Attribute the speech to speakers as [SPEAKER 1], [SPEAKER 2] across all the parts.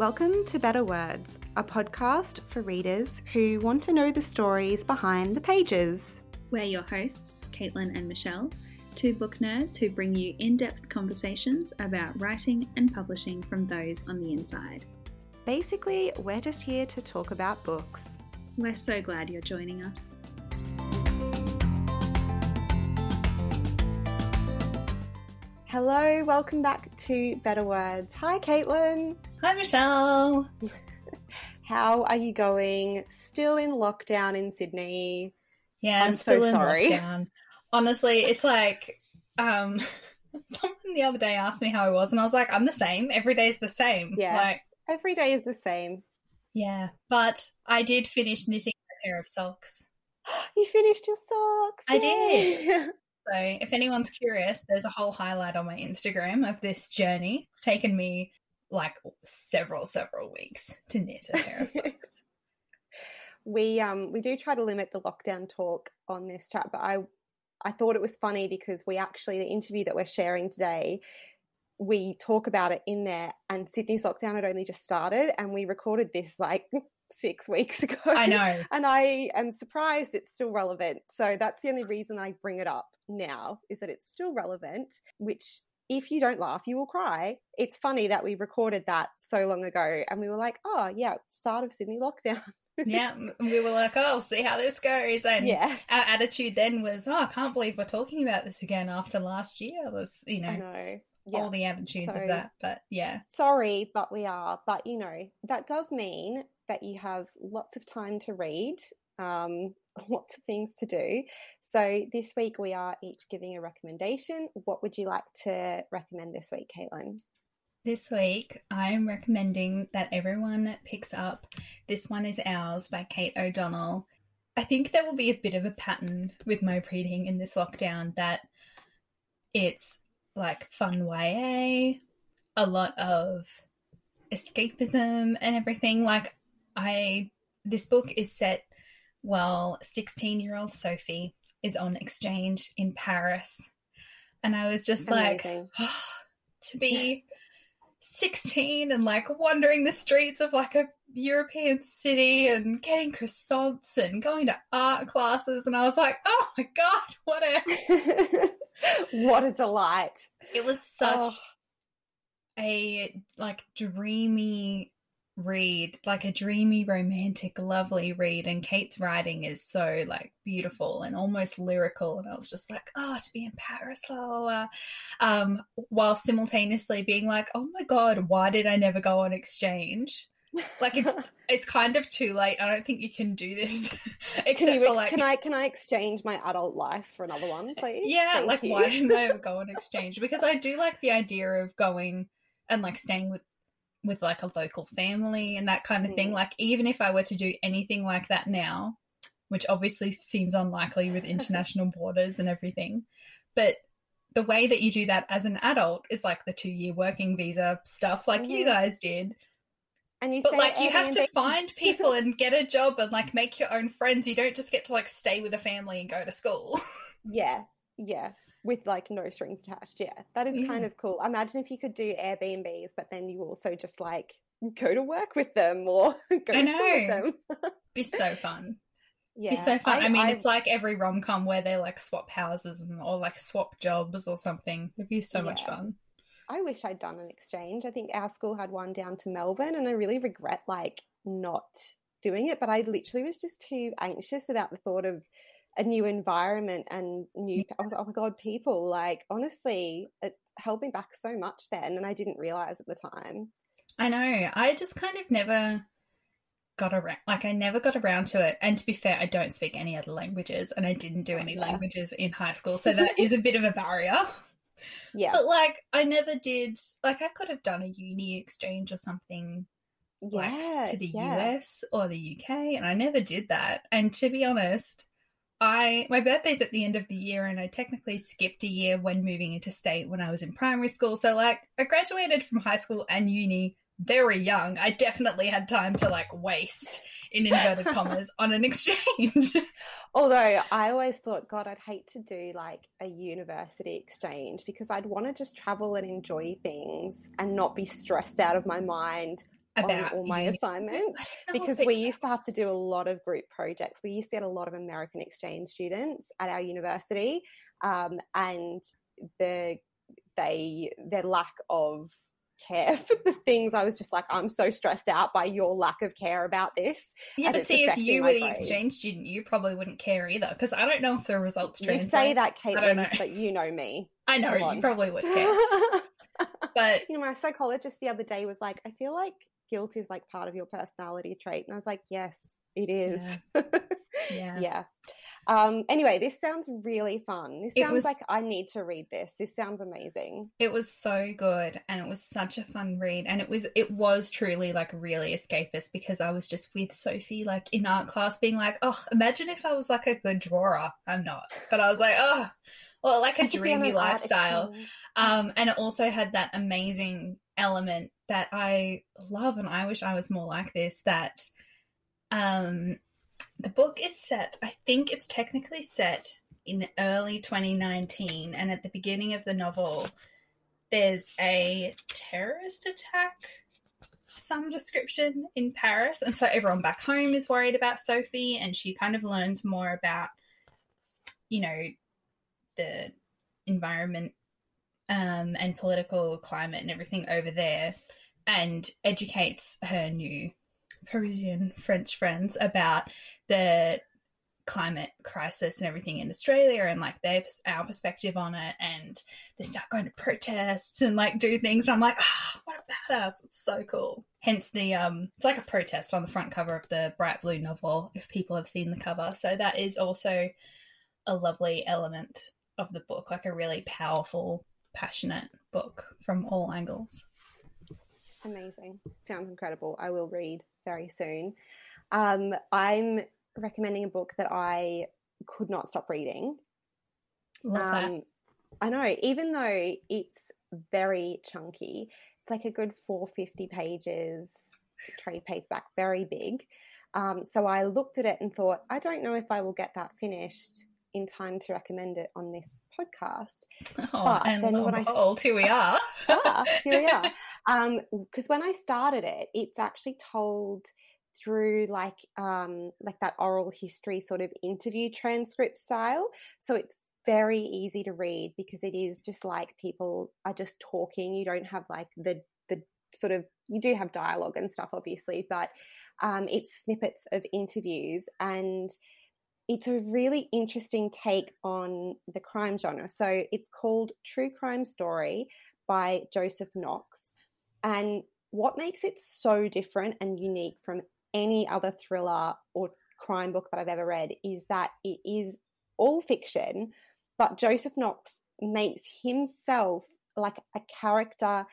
[SPEAKER 1] Welcome to Better Words, a podcast for readers who want to know the stories behind the pages.
[SPEAKER 2] We're your hosts, Caitlin and Michelle, two book nerds who bring you in depth conversations about writing and publishing from those on the inside.
[SPEAKER 1] Basically, we're just here to talk about books.
[SPEAKER 2] We're so glad you're joining us.
[SPEAKER 1] Hello, welcome back to Better Words. Hi, Caitlin.
[SPEAKER 2] Hi, Michelle.
[SPEAKER 1] How are you going? Still in lockdown in Sydney.
[SPEAKER 2] Yeah,
[SPEAKER 1] I'm
[SPEAKER 2] still
[SPEAKER 1] so
[SPEAKER 2] in
[SPEAKER 1] sorry.
[SPEAKER 2] lockdown. Honestly, it's like um someone the other day asked me how I was and I was like, I'm the same. Every day's the same.
[SPEAKER 1] Yeah.
[SPEAKER 2] Like
[SPEAKER 1] Every day is the same.
[SPEAKER 2] Yeah. But I did finish knitting a pair of socks.
[SPEAKER 1] You finished your socks.
[SPEAKER 2] I did. So if anyone's curious, there's a whole highlight on my Instagram of this journey. It's taken me like several, several weeks to knit a pair of socks.
[SPEAKER 1] we um we do try to limit the lockdown talk on this chat, but I I thought it was funny because we actually the interview that we're sharing today, we talk about it in there, and Sydney's lockdown had only just started, and we recorded this like six weeks ago.
[SPEAKER 2] I know.
[SPEAKER 1] and I am surprised it's still relevant. So that's the only reason I bring it up now is that it's still relevant, which if you don't laugh, you will cry. It's funny that we recorded that so long ago and we were like, oh, yeah, start of Sydney lockdown.
[SPEAKER 2] yeah. We were like, oh, see how this goes. And
[SPEAKER 1] yeah,
[SPEAKER 2] our attitude then was, oh, I can't believe we're talking about this again after last year. Was, you know,
[SPEAKER 1] know. Yeah.
[SPEAKER 2] all the attitudes
[SPEAKER 1] So-
[SPEAKER 2] of that. But yeah.
[SPEAKER 1] Sorry, but we are. But you know, that does mean that you have lots of time to read, um, lots of things to do. So this week we are each giving a recommendation. What would you like to recommend this week, Caitlin?
[SPEAKER 2] This week, I'm recommending that everyone picks up This One Is Ours by Kate O'Donnell. I think there will be a bit of a pattern with my reading in this lockdown that it's like fun YA, a lot of escapism and everything. Like, I, this book is set while 16 year old Sophie is on exchange in Paris. And I was just like,
[SPEAKER 1] Amazing.
[SPEAKER 2] to be 16 and like wandering the streets of like a European city and getting croissants and going to art classes. And I was like, oh my God, what a.
[SPEAKER 1] what a delight!
[SPEAKER 2] It was oh. such
[SPEAKER 1] Oh.
[SPEAKER 2] a like dreamy read, like a dreamy, romantic, lovely read. And Kate's writing is so like beautiful and almost lyrical. And I was just like, oh, to be in Paris, la la la. Um, while simultaneously being like, oh my god, why did I never go on exchange? Like it's it's kind of too late. I don't think you can do this,
[SPEAKER 1] Can,
[SPEAKER 2] except
[SPEAKER 1] you
[SPEAKER 2] for like.
[SPEAKER 1] can I can I exchange my adult life for another one, please?
[SPEAKER 2] Yeah,
[SPEAKER 1] Thank
[SPEAKER 2] like
[SPEAKER 1] you.
[SPEAKER 2] why didn't I ever go on exchange? Because I do like the idea of going and like staying with with like a local family and that kind of thing.
[SPEAKER 1] Mm.
[SPEAKER 2] Like even if I were to do anything like that now, which obviously seems unlikely with international borders and everything, but the way that you do that as an adult is like the two year working visa stuff, like you
[SPEAKER 1] Mhm.
[SPEAKER 2] guys did.
[SPEAKER 1] And you
[SPEAKER 2] But like you have to find people and get a job and like make your own friends. You don't just get to like stay with a family and go to school.
[SPEAKER 1] Yeah, yeah, with like no strings attached. Yeah, that is kind of cool. Imagine if you could do Airbnbs, but then you also just like go to work with them or go
[SPEAKER 2] I
[SPEAKER 1] to school with them.
[SPEAKER 2] Be so fun.
[SPEAKER 1] Yeah,
[SPEAKER 2] be so fun. I, mean, it's like every rom com where they like swap houses and or like swap jobs or something. It'd be so much fun.
[SPEAKER 1] I wish I'd done an exchange. I think our school had one down to Melbourne, and I really regret like not doing it. But I literally was just too anxious about the thought of a new environment and new. I was like, oh my god, people! Like honestly, it held me back so much then, and I didn't realize at the time.
[SPEAKER 2] I know. I just kind of never got around. Like, I never got around to it. And to be fair, I don't speak any other languages, and I didn't do any
[SPEAKER 1] yeah.
[SPEAKER 2] languages in high school, so that is a bit of a barrier.
[SPEAKER 1] Yeah,
[SPEAKER 2] But like, I never did. Like, I could have done a uni exchange or something
[SPEAKER 1] yeah,
[SPEAKER 2] like to the
[SPEAKER 1] yeah.
[SPEAKER 2] US or the UK, and I never did that. And to be honest, I my birthday's at the end of the year, and I technically skipped a year when moving into state when I was in primary school. So like, I graduated from high school and uni very young. I definitely had time to like waste in inverted commas on an exchange.
[SPEAKER 1] Although I always thought, God, I'd hate to do like a university exchange because I'd want to just travel and enjoy things and not be stressed out of my mind
[SPEAKER 2] about
[SPEAKER 1] on all my
[SPEAKER 2] uni.
[SPEAKER 1] assignments
[SPEAKER 2] I don't know
[SPEAKER 1] because we used to have to do a lot of group projects. We used to get a lot of American exchange students at our university, um, and the they their lack of care for the things I was just like I'm so stressed out by your lack of care about this.
[SPEAKER 2] Yeah, but see, if you were the
[SPEAKER 1] grades.
[SPEAKER 2] exchange student, you probably wouldn't care either because I don't know if the results
[SPEAKER 1] You
[SPEAKER 2] translate.
[SPEAKER 1] say that,
[SPEAKER 2] I don't know.
[SPEAKER 1] Caitlin, but you know me.
[SPEAKER 2] I know you probably would care, but
[SPEAKER 1] you know, my psychologist the other day was like, I feel like guilt is like part of your personality trait. And I was like, yes, it is.
[SPEAKER 2] Yeah.
[SPEAKER 1] Yeah. Um, anyway, this sounds really fun. This sounds
[SPEAKER 2] was-
[SPEAKER 1] like I need to read this. This sounds amazing.
[SPEAKER 2] it was so good and it was such a fun read and it was it was truly like really escapist because I was just with Sophie like in art class being like, oh, imagine if I was like a good drawer. I'm not, but I was like, oh, or like a
[SPEAKER 1] I could be on
[SPEAKER 2] dreamy lifestyle. Um, and it also had that amazing element that I love, and I wish I was more like this. That um, the book is set. I think it's technically set in early 2019, and at the beginning of the novel, there's a terrorist attack some description in Paris, and so everyone back home is worried about Sophie, and she kind of learns more about, you know, the environment um, and political climate and everything over there, and educates her new Parisian French friends about the climate crisis and everything in Australia and like their our perspective on it and they start going to protests and like do things. And I'm like ah what a badass. It's so cool. Hence the um it's like a protest on the front cover of the bright blue novel if people have seen the cover. So that is also a lovely element of the book like a really powerful passionate book from all angles
[SPEAKER 1] Amazing. Sounds incredible. I will read very soon. Um, I'm recommending a book that I could not stop reading.
[SPEAKER 2] love that
[SPEAKER 1] Um, I know, even though it's very chunky, it's like a good 450 pages, trade paperback, very big. Um, so I looked at it and thought, I don't know if I will get that finished in time to recommend it on this podcast.
[SPEAKER 2] oh,
[SPEAKER 1] but
[SPEAKER 2] and
[SPEAKER 1] then when
[SPEAKER 2] and
[SPEAKER 1] I-
[SPEAKER 2] behold, here we are
[SPEAKER 1] ah, here we are. Um, because when I started it, it's actually told through like um like that oral history sort of interview transcript style. So it's very easy to read because it is just like people are just talking. You don't have like the the sort of you do have dialogue and stuff obviously, but um it's snippets of interviews and it's a really interesting take on the crime genre. So it's called True Crime Story by Joseph Knox. And what makes it so different and unique from any other thriller or crime book that I've ever read is that it is all fiction, but Joseph Knox makes himself like a character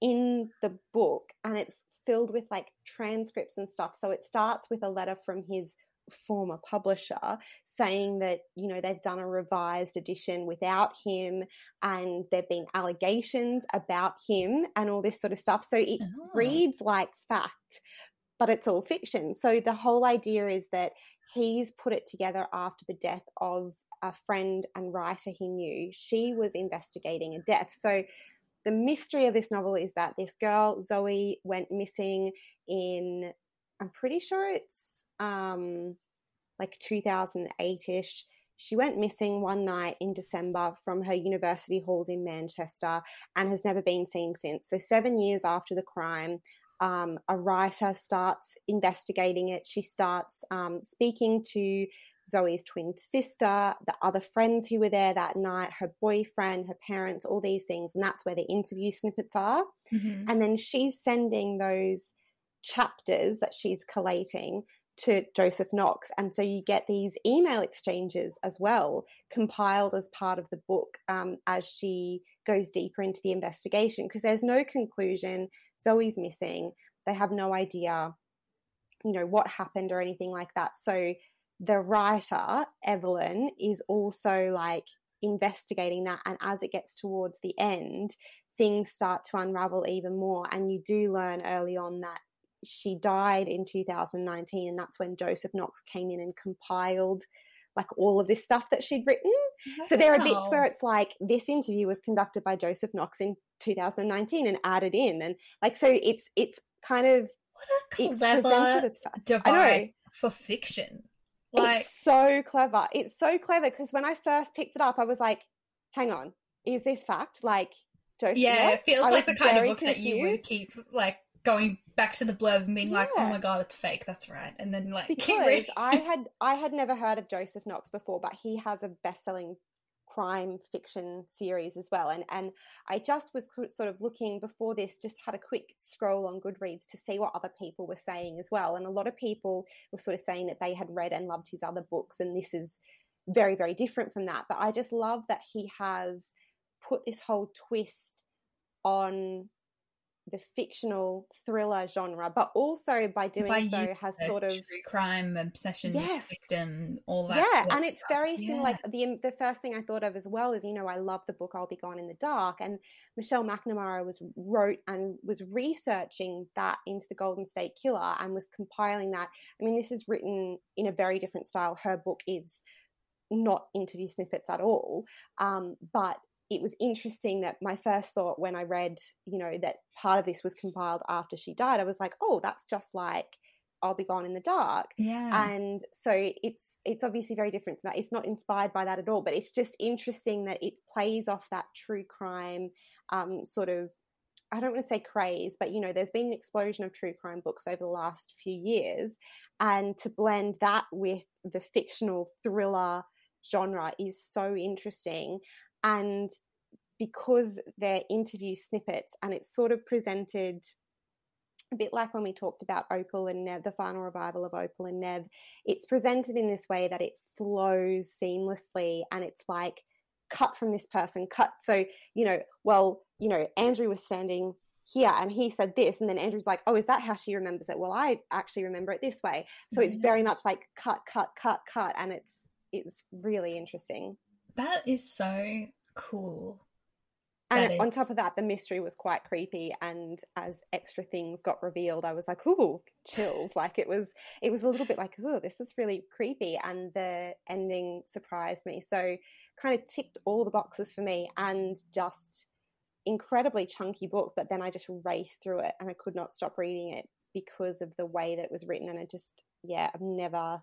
[SPEAKER 1] in the book and it's filled with like transcripts and stuff. So it starts with a letter from his former publisher saying that you know they've done a revised edition without him and there've been allegations about him and all this sort of stuff. So it
[SPEAKER 2] Oh.
[SPEAKER 1] reads like fact but it's all fiction. So the whole idea is that he's put it together after the death of a friend and writer he knew. She was investigating a death. So the mystery of this novel is that this girl zoe went missing in i'm pretty sure it's um like 2008ish she went missing one night in december from her university halls in manchester and has never been seen since. So seven years after the crime um, a writer starts investigating it. She starts um, speaking to zoe's twin sister the other friends who were there that night her boyfriend her parents all these things and that's where the interview snippets are.
[SPEAKER 2] Mhm.
[SPEAKER 1] and then she's sending those chapters that she's collating to Joseph Knox. And so you get these email exchanges as well, compiled as part of the book um, as she goes deeper into the investigation, because there's no conclusion. Zoe's missing. They have no idea, you know, what happened or anything like that. So the writer, Evelyn, is also like investigating that. And as it gets towards the end, things start to unravel even more. And you do learn early on that she died in 2019, and that's when Joseph Knox came in and compiled like all of this stuff that she'd written. So there are bits where it's like this interview was conducted by Joseph Knox in 2019 and added in, and like so it's it's kind of
[SPEAKER 2] what a
[SPEAKER 1] it's
[SPEAKER 2] clever
[SPEAKER 1] presented as fact. I know.
[SPEAKER 2] device for fiction. Like,
[SPEAKER 1] it's so clever. It's so clever because when I first picked it up, I was like, "Hang on, is this fact?" Like, Joseph
[SPEAKER 2] yeah,
[SPEAKER 1] Knox?
[SPEAKER 2] it feels
[SPEAKER 1] I
[SPEAKER 2] like the kind of book that you would keep like going back to the blurb and being like, "Oh my god, it's fake." That's right, and then like
[SPEAKER 1] because. I had I had never heard of Joseph Knox before, but he has a best-selling crime fiction series as well. And and I just was sort of looking before this, just had a quick scroll on Goodreads to see what other people were saying as well. And a lot of people were sort of saying that they had read and loved his other books, and this is very very different from that. But I just love that he has put this whole twist on the fictional thriller genre, but also by doing
[SPEAKER 2] By
[SPEAKER 1] so has sort of
[SPEAKER 2] true crime obsession,
[SPEAKER 1] Yes.
[SPEAKER 2] victim, all that.
[SPEAKER 1] yeah,
[SPEAKER 2] sort of
[SPEAKER 1] and it's
[SPEAKER 2] stuff.
[SPEAKER 1] very similar.
[SPEAKER 2] Yeah.
[SPEAKER 1] Like the the first thing I thought of as well is you know I love the book I'll Be Gone in the Dark, and Michelle McNamara was wrote and was researching that into the Golden State Killer and was compiling that. I mean, this is written in a very different style. Her book is not interview snippets at all, um, but it was interesting that my first thought when I read, you know, that part of this was compiled after she died, I was like, oh, that's just like I'll Be Gone in the Dark.
[SPEAKER 2] Yeah.
[SPEAKER 1] and so it's it's obviously very different from that. It's not inspired by that at all but it's just interesting that it plays off that true crime um, sort of i don't want to say craze but you know there's been an explosion of true crime books over the last few years and to blend that with the fictional thriller genre is so interesting and because they're interview snippets and it's sort of presented a bit like when we talked about Opal and Nev, the final revival of Opal and Nev, it's presented in this way that it flows seamlessly and it's like cut from this person, cut. So, you know, well, you know, Andrew was standing here and he said this, and then Andrew's like, oh, is that how she remembers it? Well, I actually remember it this way. So it's
[SPEAKER 2] mm-hmm.
[SPEAKER 1] very much like cut, cut, cut, cut, and it's it's really interesting.
[SPEAKER 2] That is so cool.
[SPEAKER 1] And on top of that, the mystery was quite creepy. And as extra things got revealed, I was like, "Ooh, chills!" Like it was, it was a little bit like, "Oh, this is really creepy." And the ending surprised me, so kind of ticked all the boxes for me, and just incredibly chunky book. But then I just raced through it, and I could not stop reading it because of the way that it was written. And I just, yeah, I've never,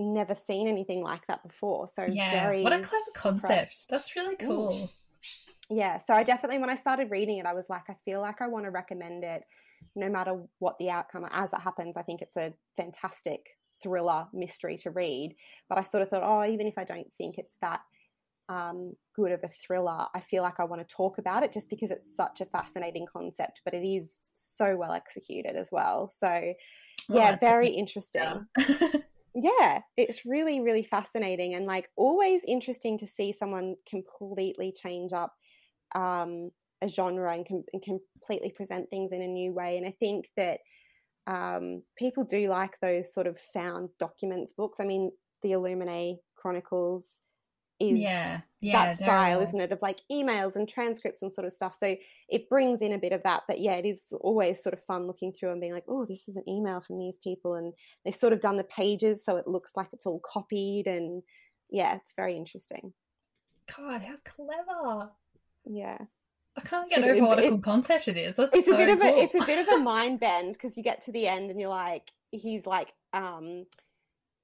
[SPEAKER 1] never seen anything like that before. So
[SPEAKER 2] Yeah.
[SPEAKER 1] very
[SPEAKER 2] what a clever concept.
[SPEAKER 1] impressed.
[SPEAKER 2] That's really
[SPEAKER 1] Ooh.
[SPEAKER 2] cool.
[SPEAKER 1] yeah so i definitely when i started reading it i was like i feel like i want to recommend it no matter what the outcome as it happens i think it's a fantastic thriller mystery to read but i sort of thought oh even if i don't think it's that um, good of a thriller i feel like i want to talk about it just because it's such a fascinating concept but it is so well executed as well so yeah
[SPEAKER 2] that's
[SPEAKER 1] very interesting. yeah it's really really fascinating and like always interesting to see someone completely change up um, a genre and, com- and completely present things in a new way and i think that um, people do like those sort of found documents books. I mean the illuminae chronicles is
[SPEAKER 2] yeah. Yeah.
[SPEAKER 1] that style, isn't it? Of like emails and transcripts and sort of stuff. So it brings in a bit of that. But yeah, it is always sort of fun looking through and being like, oh, this is an email from these people. And they've sort of done the pages so it looks like it's all copied. And yeah, it's very interesting.
[SPEAKER 2] God, how clever.
[SPEAKER 1] Yeah.
[SPEAKER 2] I can't get over what a cool concept it is. That's
[SPEAKER 1] It's
[SPEAKER 2] so
[SPEAKER 1] a bit of a it's a bit of a mind bend because you get to the end and you're like, he's like, um,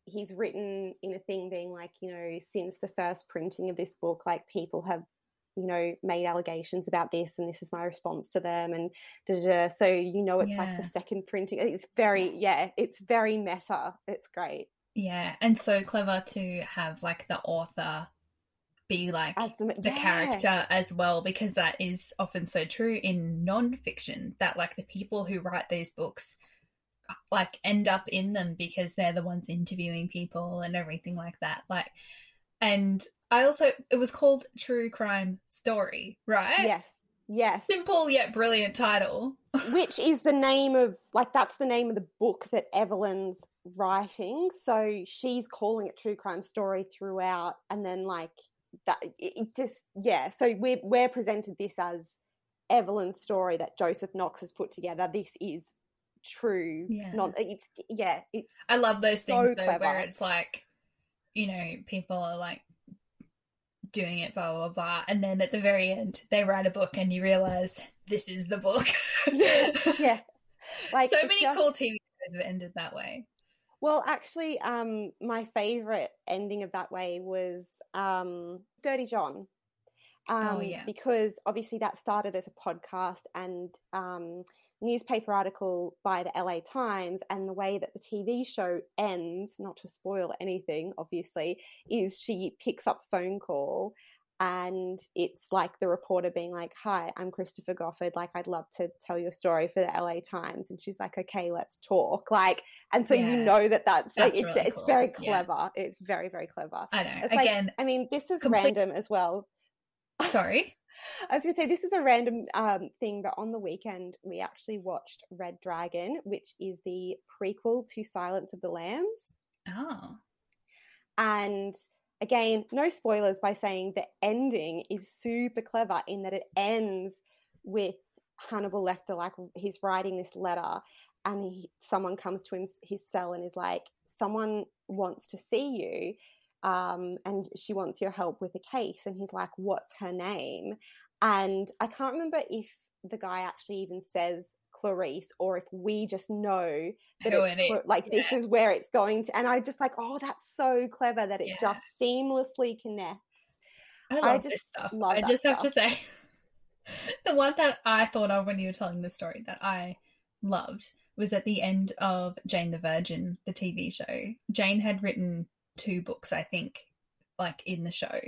[SPEAKER 1] he's written in a thing being like, you know, since the first printing of this book, like people have, you know, made allegations about this and this is my response to them and da, da, da. so you know it's like the second printing. It's very yeah, it's very meta. It's great.
[SPEAKER 2] Yeah, and so clever to have like the author be like
[SPEAKER 1] the,
[SPEAKER 2] the
[SPEAKER 1] yeah.
[SPEAKER 2] character as well, because that is often so true in non-fiction that like the people who write these books like end up in them because they're the ones interviewing people and everything like that. Like, and I also it was called True Crime Story, right?
[SPEAKER 1] Yes. Yes.
[SPEAKER 2] Simple yet brilliant title.
[SPEAKER 1] which is the name of like that's the name of the book that Evelyn's writing. So she's calling it true crime story throughout, and then like that it, just yeah. So we're we're presented this as Evelyn's story that Joseph Knox has put together. This is true.
[SPEAKER 2] Yeah.
[SPEAKER 1] Not it's yeah. It's
[SPEAKER 2] I love those
[SPEAKER 1] So
[SPEAKER 2] things though, where it's like, you know, people are like doing it, blah blah blah, and then at the very end they write a book, and you realize this is the book.
[SPEAKER 1] yeah yeah.
[SPEAKER 2] like so many just... cool TV shows have ended that way.
[SPEAKER 1] Well, actually, um, my favorite ending of that way was um, Dirty John. Oh, um, oh, yeah. Because obviously that started as a podcast and um, newspaper article by the LA Times, and the way that the TV show ends, not to spoil anything, obviously, is she picks up phone call and it's like the reporter being like hi i'm christopher goffard. Like i'd love to tell your story for the la times. And she's like okay let's talk. Like and so yeah. you know that that's, that's like it's, really it's cool. very clever. Yeah. it's very very clever.
[SPEAKER 2] I know.
[SPEAKER 1] It's
[SPEAKER 2] again
[SPEAKER 1] like, i mean this is complete... random as well.
[SPEAKER 2] Sorry
[SPEAKER 1] I was going to say this is a random um, thing, but on the weekend we actually watched Red Dragon, which is the prequel to Silence of the Lambs.
[SPEAKER 2] Oh,
[SPEAKER 1] and again, no spoilers by saying the ending is super clever in that it ends with Hannibal Lecter, like he's writing this letter and he, someone comes to him, his cell and is like, someone wants to see you. Um, and she wants your help with a case. And he's like, what's her name? And I can't remember if the guy actually even says Clarice or if we just know that Who it's it like yeah. this is where it's going to and I just like oh that's so clever that it yeah. just seamlessly connects
[SPEAKER 2] I, love I just stuff. love I just stuff. have to say the one that I thought of when you were telling the story that I loved was at the end of Jane the Virgin the TV show Jane had written two books I think like in the show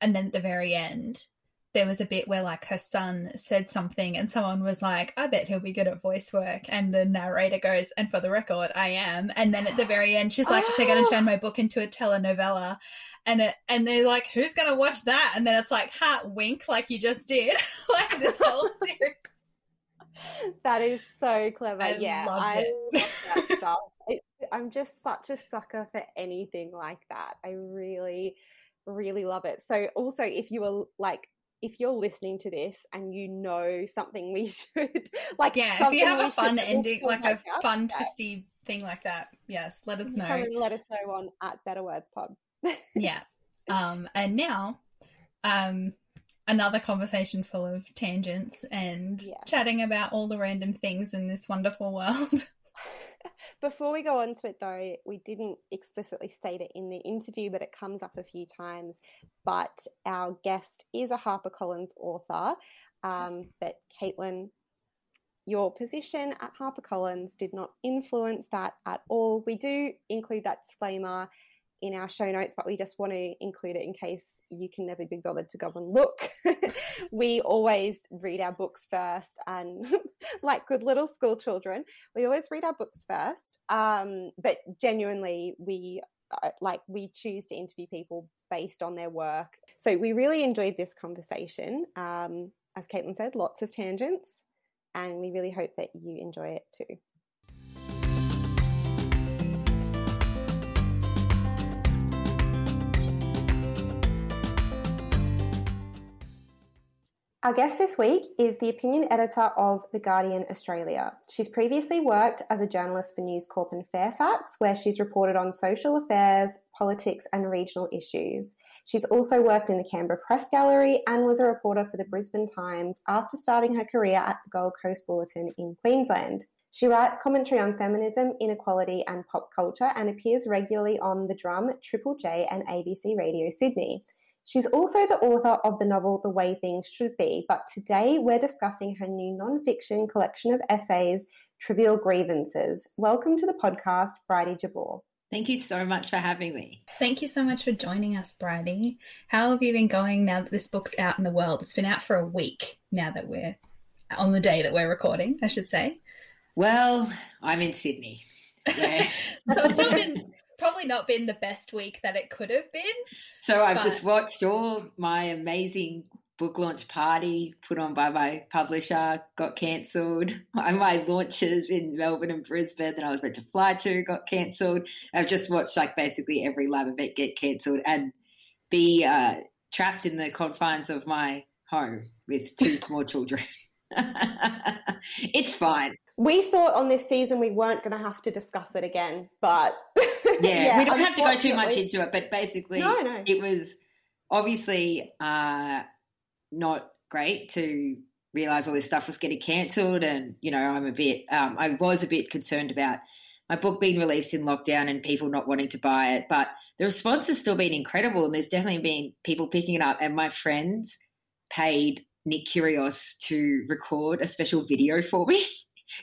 [SPEAKER 2] and then at the very end there was a bit where like her son said something and someone was like, I bet he'll be good at voice work. And the narrator goes, and for the record, I am. And then at the very end, she's like, oh. they're going to turn my book into a telenovela. And it, and they're like, who's going to watch that? And then it's like, heart wink, like you just did. like this whole series.
[SPEAKER 1] That is so clever. I yeah, I love that stuff. I'm just such a sucker for anything like that. I really, really love it. So, also, if you were like if you're listening to this and you know something we should like
[SPEAKER 2] yeah if you have a fun ending like a fun twisty thing like that yes let us know
[SPEAKER 1] Come let us know on at better words pod
[SPEAKER 2] yeah um and now um another conversation full of tangents and yeah. chatting about all the random things in this wonderful world
[SPEAKER 1] before we go on to it, though, we didn't explicitly state it in the interview, but it comes up a few times. But our guest is a HarperCollins author. Um, yes. But Caitlin, your position at HarperCollins did not influence that at all. We do include that disclaimer in our show notes, but we just want to include it in case you can never be bothered to go and look. we always read our books first, and like good little school children, we always read our books first. Um, but genuinely, we uh, like we choose to interview people based on their work. So we really enjoyed this conversation. Um, as Caitlin said, lots of tangents, and we really hope that you enjoy it too. Our guest this week is the opinion editor of The Guardian Australia. She's previously worked as a journalist for News Corp in Fairfax, where she's reported on social affairs, politics, and regional issues. She's also worked in the Canberra Press Gallery and was a reporter for the Brisbane Times after starting her career at the Gold Coast Bulletin in Queensland. She writes commentary on feminism, inequality, and pop culture and appears regularly on The Drum, Triple J, and ABC Radio Sydney. She's also the author of the novel The Way Things Should Be, but today we're discussing her new nonfiction collection of essays, Trivial Grievances. Welcome to the podcast, Bridie Jabbour.
[SPEAKER 3] Thank you so much for having me.
[SPEAKER 2] Thank you so much for joining us, Bridie. How have you been going now that this book's out in the world? It's been out for a week now that we're on the day that we're recording, I should say.
[SPEAKER 3] Well, I'm in Sydney.
[SPEAKER 2] Yeah. That's been probably not been the best week that it could have been.
[SPEAKER 3] So I've but... just watched all my amazing book launch party put on by my publisher got cancelled. My launches in Melbourne and Brisbane that I was meant to fly to got cancelled. I've just watched like basically every live event get cancelled and be uh, trapped in the confines of my home with two small children. it's fine.
[SPEAKER 1] We thought on this season we weren't going to have to discuss it again, but
[SPEAKER 3] yeah, yeah, we don't have to go too much into it, but basically, no, no. it was obviously uh, not great to realize all this stuff was getting cancelled. And, you know, I'm a bit, um, I was a bit concerned about my book being released in lockdown and people not wanting to buy it. But the response has still been incredible. And there's definitely been people picking it up. And my friends paid Nick Kyrgios to record a special video for me.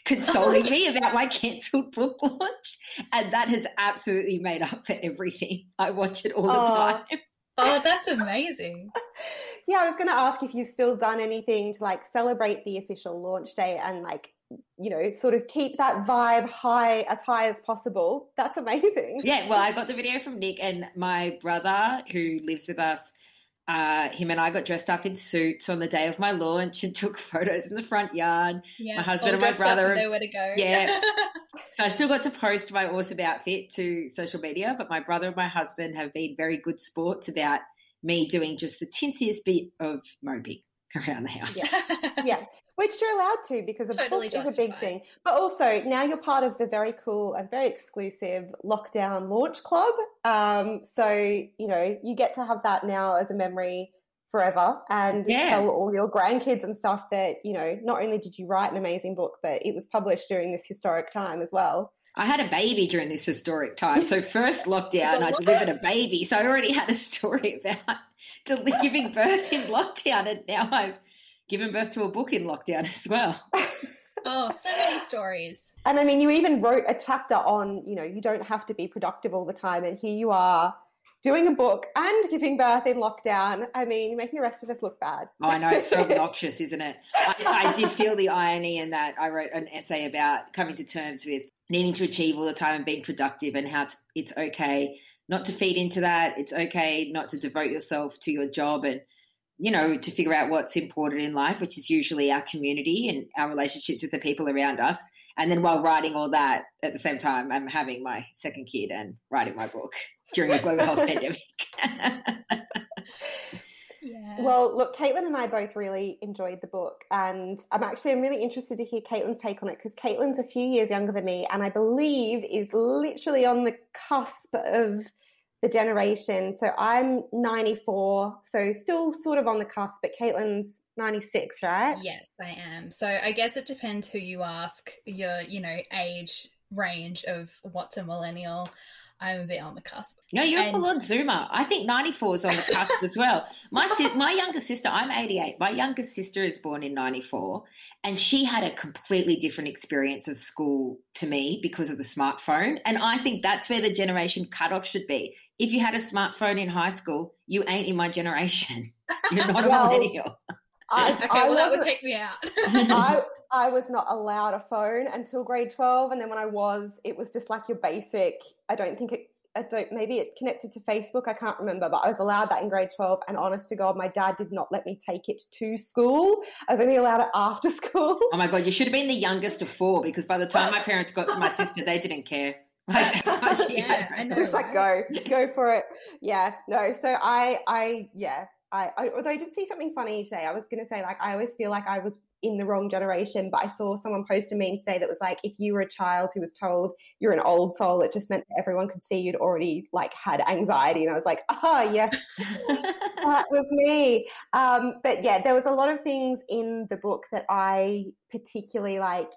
[SPEAKER 3] consoling me about my cancelled book launch. And that has absolutely made up for everything. I watch it all the oh. time.
[SPEAKER 2] Oh, that's amazing.
[SPEAKER 1] yeah, I was going to ask if you've still done anything to like celebrate the official launch day and like, you know, sort of keep that vibe high as high as possible. That's amazing.
[SPEAKER 3] Yeah, well, I got the video from Nick and my brother who lives with us uh, him and I got dressed up in suits on the day of my launch and took photos in the front yard.
[SPEAKER 2] Yeah,
[SPEAKER 3] my husband and my brother.
[SPEAKER 2] Nowhere to go.
[SPEAKER 3] Yeah. so I still got to post my awesome outfit to social media, but my brother and my husband have been very good sports about me doing just the tinsiest bit of moping around the house.
[SPEAKER 1] Yeah. yeah which you're allowed to because a totally book justified. is a big thing. But also now you're part of the very cool and very exclusive lockdown launch club. Um, so you know you get to have that now as a memory forever and yeah. tell all your grandkids and stuff that you know not only did you write an amazing book, but it was published during this historic time as well.
[SPEAKER 3] I had a baby during this historic time. So first lockdown, I delivered a baby. So I already had a story about giving birth in lockdown, and now I've given birth to a book in lockdown as well.
[SPEAKER 2] oh, so many stories.
[SPEAKER 1] And I mean, you even wrote a chapter on, you know, you don't have to be productive all the time. And here you are doing a book and giving birth in lockdown. I mean, you're making the rest of us look bad.
[SPEAKER 3] Oh, I know. It's so obnoxious, isn't it? I, I, did feel the irony in that I wrote an essay about coming to terms with needing to achieve all the time and being productive and how it's okay not to feed into that. It's okay not to devote yourself to your job and you know, to figure out what's important in life, which is usually our community and our relationships with the people around us. And then while writing all that at the same time, I'm having my second kid and writing my book during a global health pandemic.
[SPEAKER 1] yeah. Well, look, Caitlin and I both really enjoyed the book, and I'm actually I'm really interested to hear Caitlin's take on it because Caitlin's a few years younger than me, and I believe is literally on the cusp of the generation. So I'm 94, so still sort of on the cusp, but Caitlin's 96, right?
[SPEAKER 2] Yes, I am. So I guess it depends who you ask, your, you know, age range of what's a millennial. I'm a bit on the cusp.
[SPEAKER 3] No, you're and... a full on Zoomer. I think 94 is on the cusp as well. My si- my younger sister, I'm 88. My younger sister is born in 94, and she had a completely different experience of school to me because of the smartphone. And I think that's where the generation cutoff should be. If you had a smartphone in high school, you ain't in my generation. You're not well, a millennial.
[SPEAKER 2] I, okay, I well, that would take me out.
[SPEAKER 1] I, I was not allowed a phone until grade 12. And then when I was, it was just like your basic, I don't think it, I don't, maybe it connected to Facebook. I can't remember, but I was allowed that in grade 12. And honest to God, my dad did not let me take it to school. I was only allowed it after school.
[SPEAKER 3] Oh my God, you should have been the youngest of four because by the time my parents got to my sister, they didn't care. Like
[SPEAKER 1] that's yeah, I know. Just like go, go for it. Yeah, no. So I, I, yeah, I, I, although I did see something funny today, I was going to say like I always feel like I was in the wrong generation, but I saw someone post a meme today that was like, if you were a child who was told you're an old soul, it just meant that everyone could see you'd already like had anxiety, and I was like, ah, oh, yes, that was me. Um, but yeah, there was a lot of things in the book that I particularly like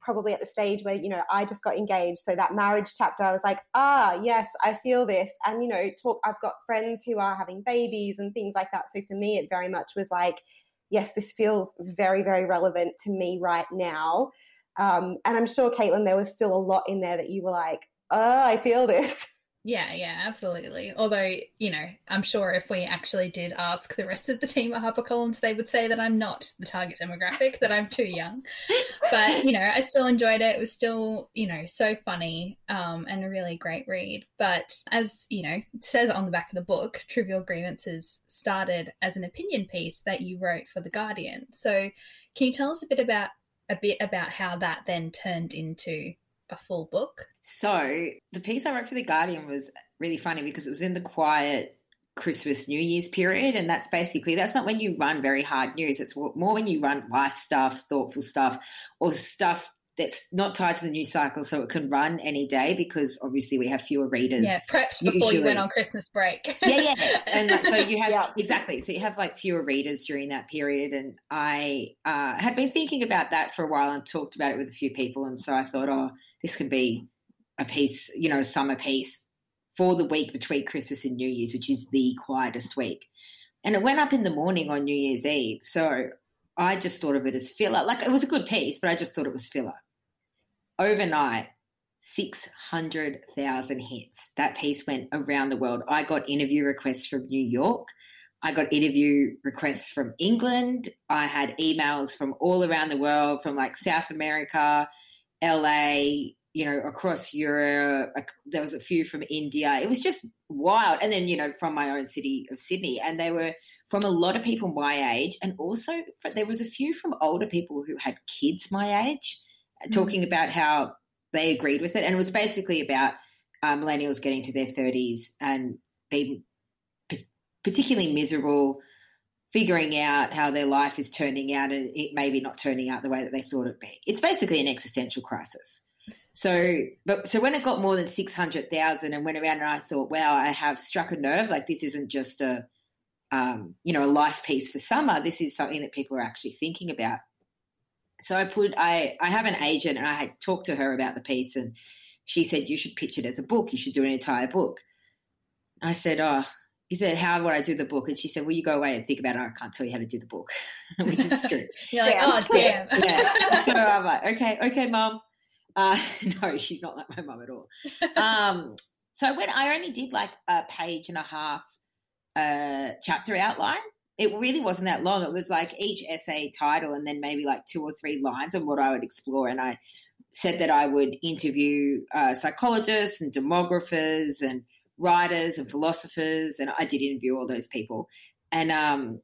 [SPEAKER 1] probably at the stage where you know I just got engaged. So that marriage chapter I was like ah yes I feel this. And you know talk I've got friends who are having babies and things like that. So for me it very much was like yes this feels very very relevant to me right now. Um, and I'm sure Caitlin there was still a lot in there that you were like oh I feel this
[SPEAKER 2] Yeah, yeah, absolutely. Although, you know, I'm sure if we actually did ask the rest of the team at HarperCollins, they would say that I'm not the target demographic, that I'm too young. But, you know, I still enjoyed it. It was still, you know, so funny um, and a really great read. But as, you know, it says on the back of the book, Trivial Grievances started as an opinion piece that you wrote for The Guardian. So can you tell us a bit about a bit about how that then turned into a full book?
[SPEAKER 3] So the piece I wrote for The Guardian was really funny because it was in the quiet Christmas New Year's period. And that's basically, that's not when you run very hard news. It's more when you run life stuff, thoughtful stuff, or stuff that's not tied to the news cycle, so it can run any day because obviously we have fewer readers.
[SPEAKER 2] Yeah, prepped before usually. you went on Christmas break.
[SPEAKER 3] yeah, yeah, and like, so you have yeah. exactly. So you have like fewer readers during that period, and I uh, had been thinking about that for a while and talked about it with a few people, and so I thought, oh, this can be a piece, you know, a summer piece for the week between Christmas and New Year's, which is the quietest week. And it went up in the morning on New Year's Eve, so I just thought of it as filler. Like it was a good piece, but I just thought it was filler. Overnight, 600,000 hits. That piece went around the world. I got interview requests from New York. I got interview requests from England. I had emails from all around the world, from like South America, LA, you know, across Europe. There was a few from India. It was just wild. And then, you know, from my own city of Sydney. And they were from a lot of people my age. And also, there was a few from older people who had kids my age, mm-hmm. talking about how they agreed with it. And it was basically about uh, millennials getting to their 30s and being p- particularly miserable figuring out how their life is turning out and it maybe not turning out the way that they thought it'd be. It's basically an existential crisis. So, but so when it got more than six hundred thousand and went around, and I thought, wow, I have struck a nerve. Like this isn't just a, um, you know, a life piece for summer. This is something that people are actually thinking about. So I put, I, I have an agent, and I had talked to her about the piece, and she said you should pitch it as a book. You should do an entire book. I said, oh, he said, How would I do the book? And she said, Well, you go away and think about it. I can't tell you how to do the book, which is true.
[SPEAKER 2] You're like, Oh, damn.
[SPEAKER 3] yeah. So I'm like, Okay, okay, mom. Uh, no, she's not like my mum at all. Um, so when I only did like a page and a half uh, chapter outline, it really wasn't that long. It was like each essay title and then maybe like two or three lines on what I would explore. And I said that I would interview uh, psychologists and demographers and writers and philosophers, and I did interview all those people. And um,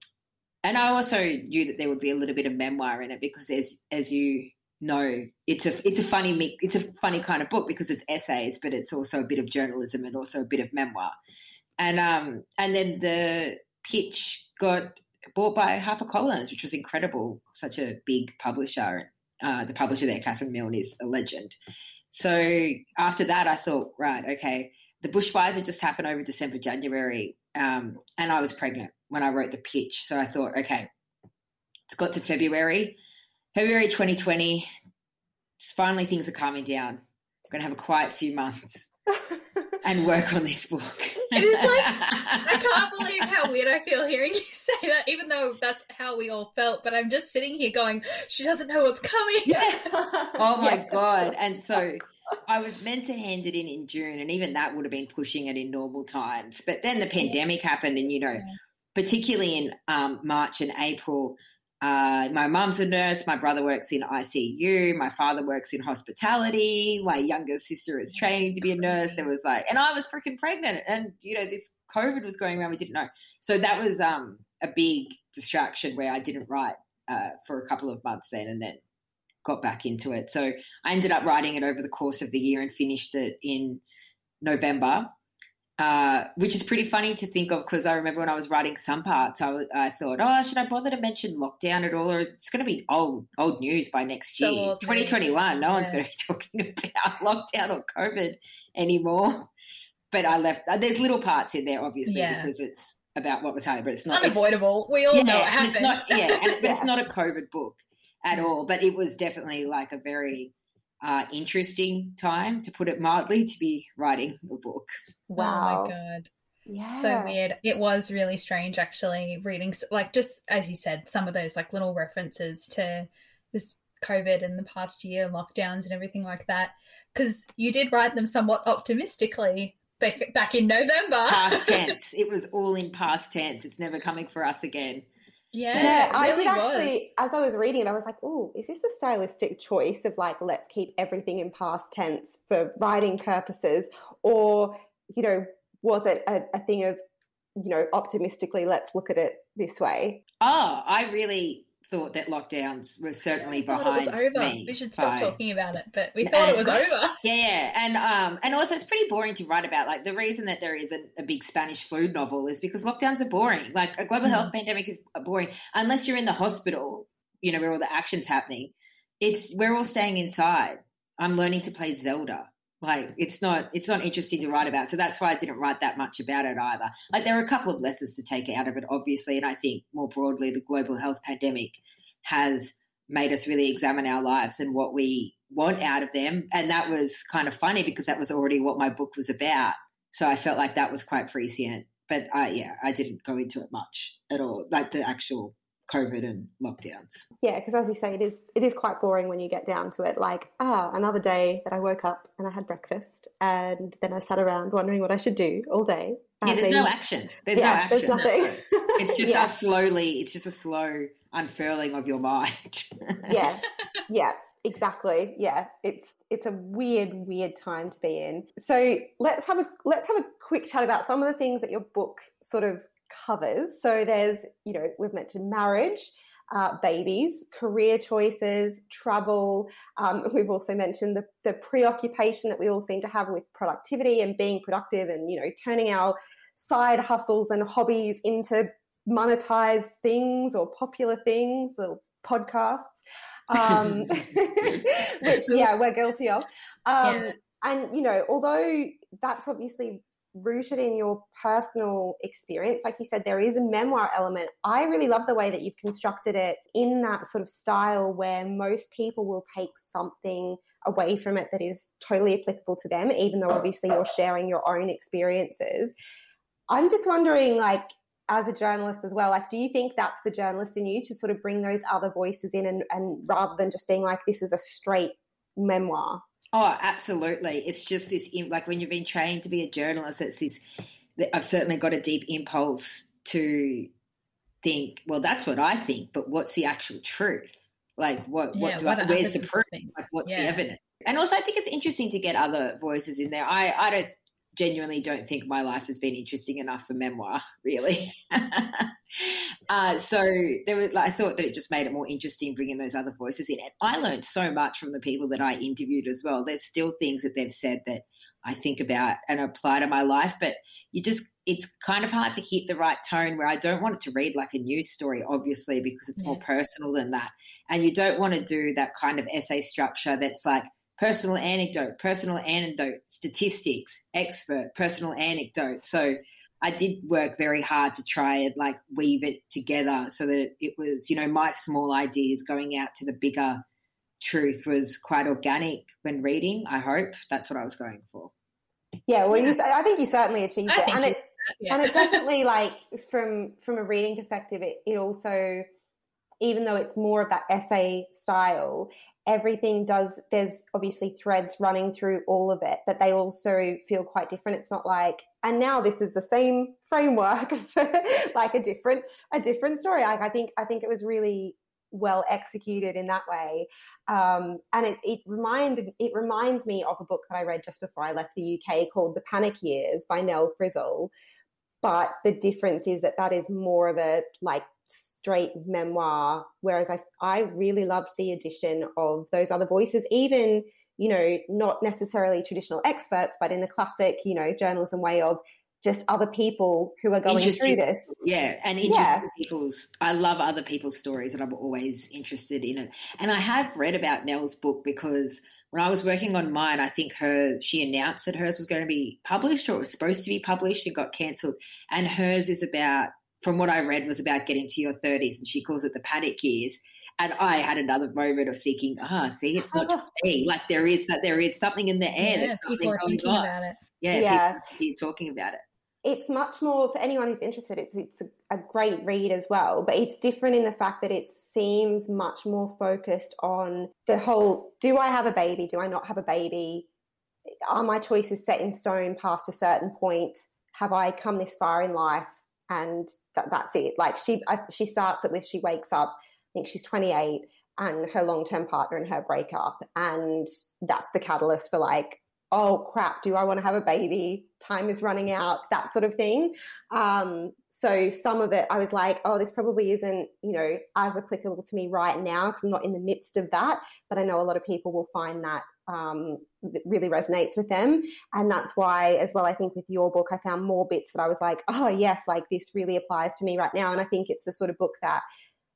[SPEAKER 3] and I also knew that there would be a little bit of memoir in it because, as as you no, it's a it's a funny it's a funny kind of book because it's essays, but it's also a bit of journalism and also a bit of memoir. And um and then the pitch got bought by HarperCollins, which was incredible. Such a big publisher. Uh, the publisher there, Catherine Milne, is a legend. So after that, I thought, right, okay, the bushfires had just happened over December, January, um, and I was pregnant when I wrote the pitch. So I thought, okay, it's got to February February 2020, finally things are calming down. I'm going to have a quiet few months and work on this book.
[SPEAKER 2] it is like, I can't believe how weird I feel hearing you say that, even though that's how we all felt. But I'm just sitting here going, she doesn't know what's coming.
[SPEAKER 3] Yeah. oh my yeah. God. And so I was meant to hand it in in June, and even that would have been pushing it in normal times. But then the pandemic happened, and you know, particularly in um, March and April, uh, my mum's a nurse. My brother works in ICU. My father works in hospitality. My younger sister is training to be a nurse. There was like, and I was freaking pregnant, and you know this COVID was going around. We didn't know, so that was um, a big distraction where I didn't write uh, for a couple of months then, and then got back into it. So I ended up writing it over the course of the year and finished it in November. Uh, which is pretty funny to think of because I remember when I was writing some parts, I, I, thought, oh, should I bother to mention lockdown at all, or is it going to be old old news by next year, so 2021? No yeah. one's going to be talking about lockdown or COVID anymore. But I left. Uh, there's little parts in there, obviously, yeah. because it's about what was happening, but it's not
[SPEAKER 2] unavoidable. It's, we all yeah, know it
[SPEAKER 3] happened. It's not, yeah, and, but it's not a COVID book at all. But it was definitely like a very uh, interesting time, to put it mildly, to be writing a book.
[SPEAKER 2] Wow. Oh my God. Yeah. So weird. It was really strange actually reading, like, just as you said, some of those like little references to this COVID and the past year lockdowns and everything like that. Because you did write them somewhat optimistically back, back in November.
[SPEAKER 3] Past tense. it was all in past tense. It's never coming for us again.
[SPEAKER 1] Yeah, yeah I really did actually, was. as I was reading it, I was like, oh, is this a stylistic choice of like, let's keep everything in past tense for writing purposes? Or, you know, was it a, a thing of, you know, optimistically, let's look at it this way?
[SPEAKER 3] Oh, I really thought that lockdowns were certainly behind it was over. me.
[SPEAKER 2] We should stop by... talking about it, but we thought and, it was over.
[SPEAKER 3] Yeah, yeah, and um, and also it's pretty boring to write about. Like the reason that there is a, a big Spanish flu novel is because lockdowns are boring. Like a global mm. health pandemic is boring unless you're in the hospital, you know, where all the action's happening. it's we're all staying inside. I'm learning to play Zelda. Like it's not it's not interesting to write about. So that's why I didn't write that much about it either. Like there are a couple of lessons to take out of it, obviously, and I think more broadly the global health pandemic has made us really examine our lives and what we want out of them. And that was kind of funny because that was already what my book was about. So I felt like that was quite prescient. But I, yeah, I didn't go into it much at all, like the actual COVID and lockdowns.
[SPEAKER 1] Yeah, because as you say, it is it is quite boring when you get down to it. Like, ah, another day that I woke up and I had breakfast, and then I sat around wondering what I should do all day.
[SPEAKER 3] Yeah, there's no action. There's yeah, no action. There's nothing. it's just yeah. a slowly. It's just a slow unfurling of your mind.
[SPEAKER 1] yeah, yeah, exactly. Yeah, it's it's a weird, weird time to be in. So let's have a let's have a quick chat about some of the things that your book sort of covers. So there's, you know, we've mentioned marriage, uh, babies, career choices, travel. Um, we've also mentioned the, the preoccupation that we all seem to have with productivity and being productive and, you know, turning our side hustles and hobbies into monetized things or popular things or podcasts. Um, which yeah we're guilty of um, yeah. and you know although that's obviously rooted in your personal experience. Like you said, there is a memoir element. I really love the way that you've constructed it in that sort of style where most people will take something away from it that is totally applicable to them, even though obviously you're sharing your own experiences. I'm just wondering, like, as a journalist as well, like, do you think that's the journalist in you to sort of bring those other voices in and, and rather than just being like, this is a straight memoir?
[SPEAKER 3] Oh, absolutely. It's just this, like when you've been trained to be a journalist, it's this, I've certainly got a deep impulse to think, well, that's what I think, but what's the actual truth? Like, what, yeah, what, do what I, where's the proof? Like, what's yeah. the evidence? And also, I think it's interesting to get other voices in there. I, I don't genuinely don't think my life has been interesting enough for memoir, really. uh, so there was, like, I thought that it just made it more interesting bringing those other voices in. And I learned so much from the people that I interviewed as well. There's still things that they've said that I think about and apply to my life, but you just, it's kind of hard to keep the right tone where I don't want it to read like a news story, obviously, because it's yeah. more personal than that. And you don't want to do that kind of essay structure that's like, personal anecdote, personal anecdote, statistics, expert, personal anecdote. So I did work very hard to try and like weave it together so that it was, you know, my small ideas going out to the bigger truth was quite organic when reading. I hope that's what I was going for.
[SPEAKER 1] Yeah, well, you, I think you certainly achieved it, and it, yeah. and it definitely like from from a reading perspective, it, it also, even though it's more of that essay style, everything does there's obviously threads running through all of it but they also feel quite different. It's not like and now this is the same framework like a different a different story. Like i think i think it was really well executed in that way. Um, and it, it reminded it reminds me of a book that i read just before i left the uk called the panic years by Nell Frizzell. But the difference is that that is more of a like straight memoir. Whereas I, I really loved the addition of those other voices, even, you know, not necessarily traditional experts, but in the classic, you know, journalism way of just other people who are going through this.
[SPEAKER 3] Yeah, and interesting yeah. people's. I love other people's stories, and I'm always interested in it. And I have read about Nell's book because when I was working on mine, I think her she announced that hers was going to be published or it was supposed to be published and got cancelled. And hers is about from what I read, was about getting to your 30s, and she calls it the panic years. And I had another moment of thinking, ah, oh, see, it's not just me. Like there is that there is something in the air. Yeah,
[SPEAKER 2] people are thinking on. about it.
[SPEAKER 3] Yeah, yeah. People, talking about it.
[SPEAKER 1] It's much more for anyone who's interested. It's it's a, a great read as well, but it's different in the fact that it seems much more focused on the whole: Do I have a baby? Do I not have a baby? Are my choices set in stone past a certain point? Have I come this far in life? And that, that's it. Like she I, she starts it with she wakes up. I think she's 28 and her long term partner and her breakup, and that's the catalyst for like oh crap, do I want to have a baby? Time is running out, that sort of thing. Um, so some of it, I was like, oh, this probably isn't, you know, as applicable to me right now because I'm not in the midst of that. But I know a lot of people will find that um, really resonates with them. And that's why, as well, I think with your book, I found more bits that I was like, oh, yes, like this really applies to me right now. And I think it's the sort of book that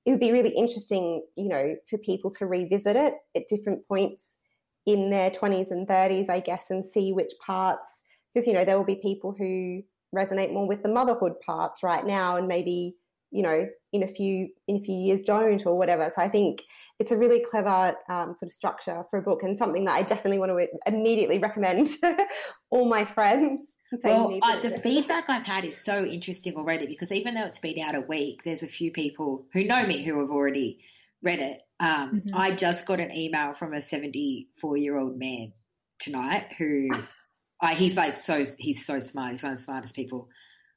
[SPEAKER 1] it would be really interesting, you know, for people to revisit it at different points in their 20s and 30s, I guess, and see which parts, because, you know, there will be people who resonate more with the motherhood parts right now and maybe you know in a few in a few years don't or whatever so i think it's a really clever um, sort of structure for a book and something that i definitely want to immediately recommend to all my friends
[SPEAKER 3] well, uh, the feedback I've had is so interesting already because even though it's been out a week, there's a few people who know me who have already read it. Um, mm-hmm. I just got an email from a 74 year old man tonight who I, he's like so he's so smart. He's one of the smartest people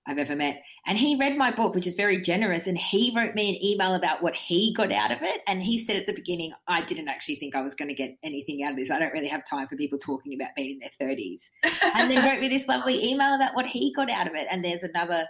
[SPEAKER 3] I've ever met. And he read my book, which is very generous, and he wrote me an email about what he got out of it. And he said at the beginning, I didn't actually think I was going to get anything out of this. I don't really have time for people talking about being in their 30s. and then wrote me this lovely email about what he got out of it. And there's another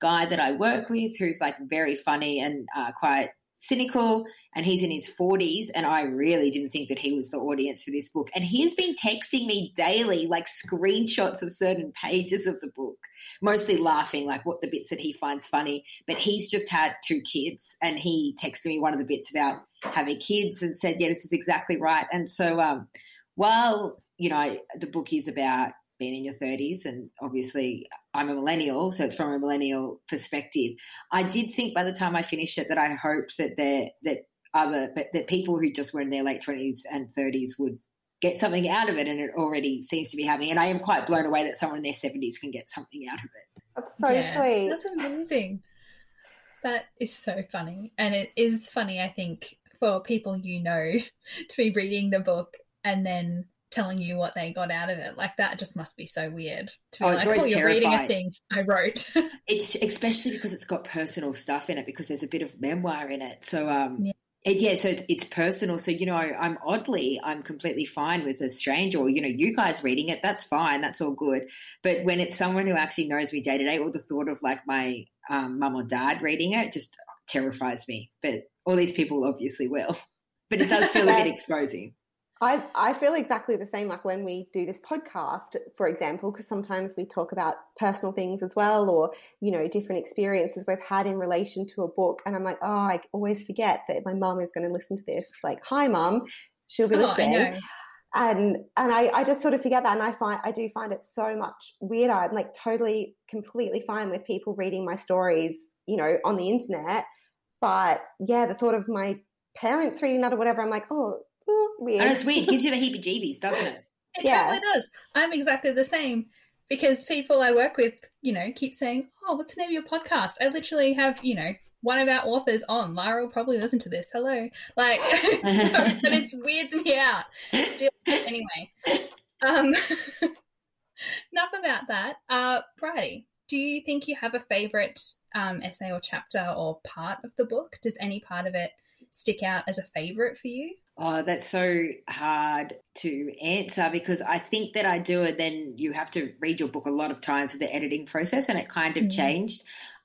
[SPEAKER 3] guy that I work with who's like very funny and uh, quite cynical and he's in his 40s and i really didn't think that he was the audience for this book. And he has been texting me daily like screenshots of certain pages of the book mostly laughing like what the bits that he finds funny. But he's just had two kids and he texted me one of the bits about having kids and said yeah this is exactly right. And so um, while you know the book is about being in your 30s and obviously I'm a millennial so it's from a millennial perspective. I did think by the time I finished it that I hoped that there that other but that people who just were in their late 20s and 30s would get something out of it and it already seems to be happening. And I am quite blown away that someone in their 70s can get something out of it.
[SPEAKER 1] That's so yeah, sweet.
[SPEAKER 2] That's amazing. That is so funny. And it is funny I think for people you know to be reading the book and then telling you what they got out of it. Like that just must be so weird. To be oh, like, oh, you're reading a thing I wrote.
[SPEAKER 3] it's especially because it's got personal stuff in it because there's a bit of memoir in it. So um yeah. It, yeah, so it's, it's, personal. So you know, I'm oddly, I'm completely fine with a stranger, or you know, you guys reading it. That's fine. That's all good. But when it's someone who actually knows me day to day, or the thought of like my um, mum or dad reading it, it just terrifies me. But all these people obviously will. But it does feel a bit exposing.
[SPEAKER 1] I, I feel exactly the same like when we do this podcast, for example, because sometimes we talk about personal things as well or, you know, different experiences we've had in relation to a book. And I'm like, oh, I always forget that my mum is going to listen to this. Like, hi, mum, she'll be oh, listening. And and I, I just sort of forget that and I find I do find it so much weirder. I'm like totally completely fine with people reading my stories, you know, on the internet. But yeah, the thought of my parents reading that or whatever, I'm like, oh,
[SPEAKER 3] weird. And it's weird. It gives you the heebie jeebies, doesn't it?
[SPEAKER 2] It yeah. totally does. I'm exactly the same because people I work with, you know, keep saying, "Oh, what's the name of your podcast?" I literally have, you know, one of our authors on. Lara will probably listen to this. Hello, like, so, but it weirds me out. Still, anyway. Um, enough about that. Uh, Bridie, do you think you have a favorite um, essay or chapter or part of the book? Does any part of it stick out as a favorite for you?
[SPEAKER 3] Oh, that's so hard to answer because I think that I do it. Then you have to read your book a lot of times for the editing process, and it kind of mm-hmm. changed.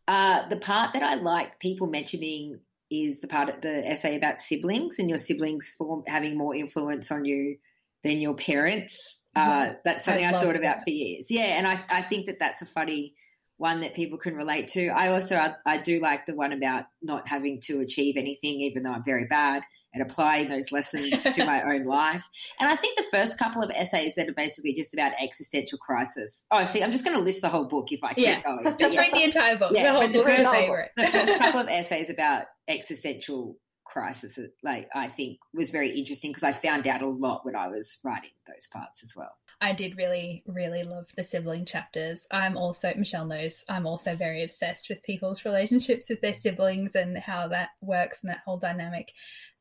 [SPEAKER 3] Uh, the part that I like people mentioning is the part of the essay about siblings and your siblings form, having more influence on you than your parents. Uh, that's something I, I thought about for years. Yeah, and I, I think that that's a funny one that people can relate to. I also I, I do like the one about not having to achieve anything, even though I'm very bad and applying those lessons to my own life. And I think the first couple of essays that are basically just about existential crisis. Oh, see, I'm just going to list the whole book if I
[SPEAKER 2] keep going. Just yeah. read the entire book. Yeah, the whole book
[SPEAKER 3] favorite. the first couple of essays about existential crisis, like I think, was very interesting because I found out a lot when I was writing those parts as well.
[SPEAKER 2] I did really, really love the sibling chapters. I'm also, Michelle knows, I'm also very obsessed with people's relationships with their siblings and how that works and that whole dynamic.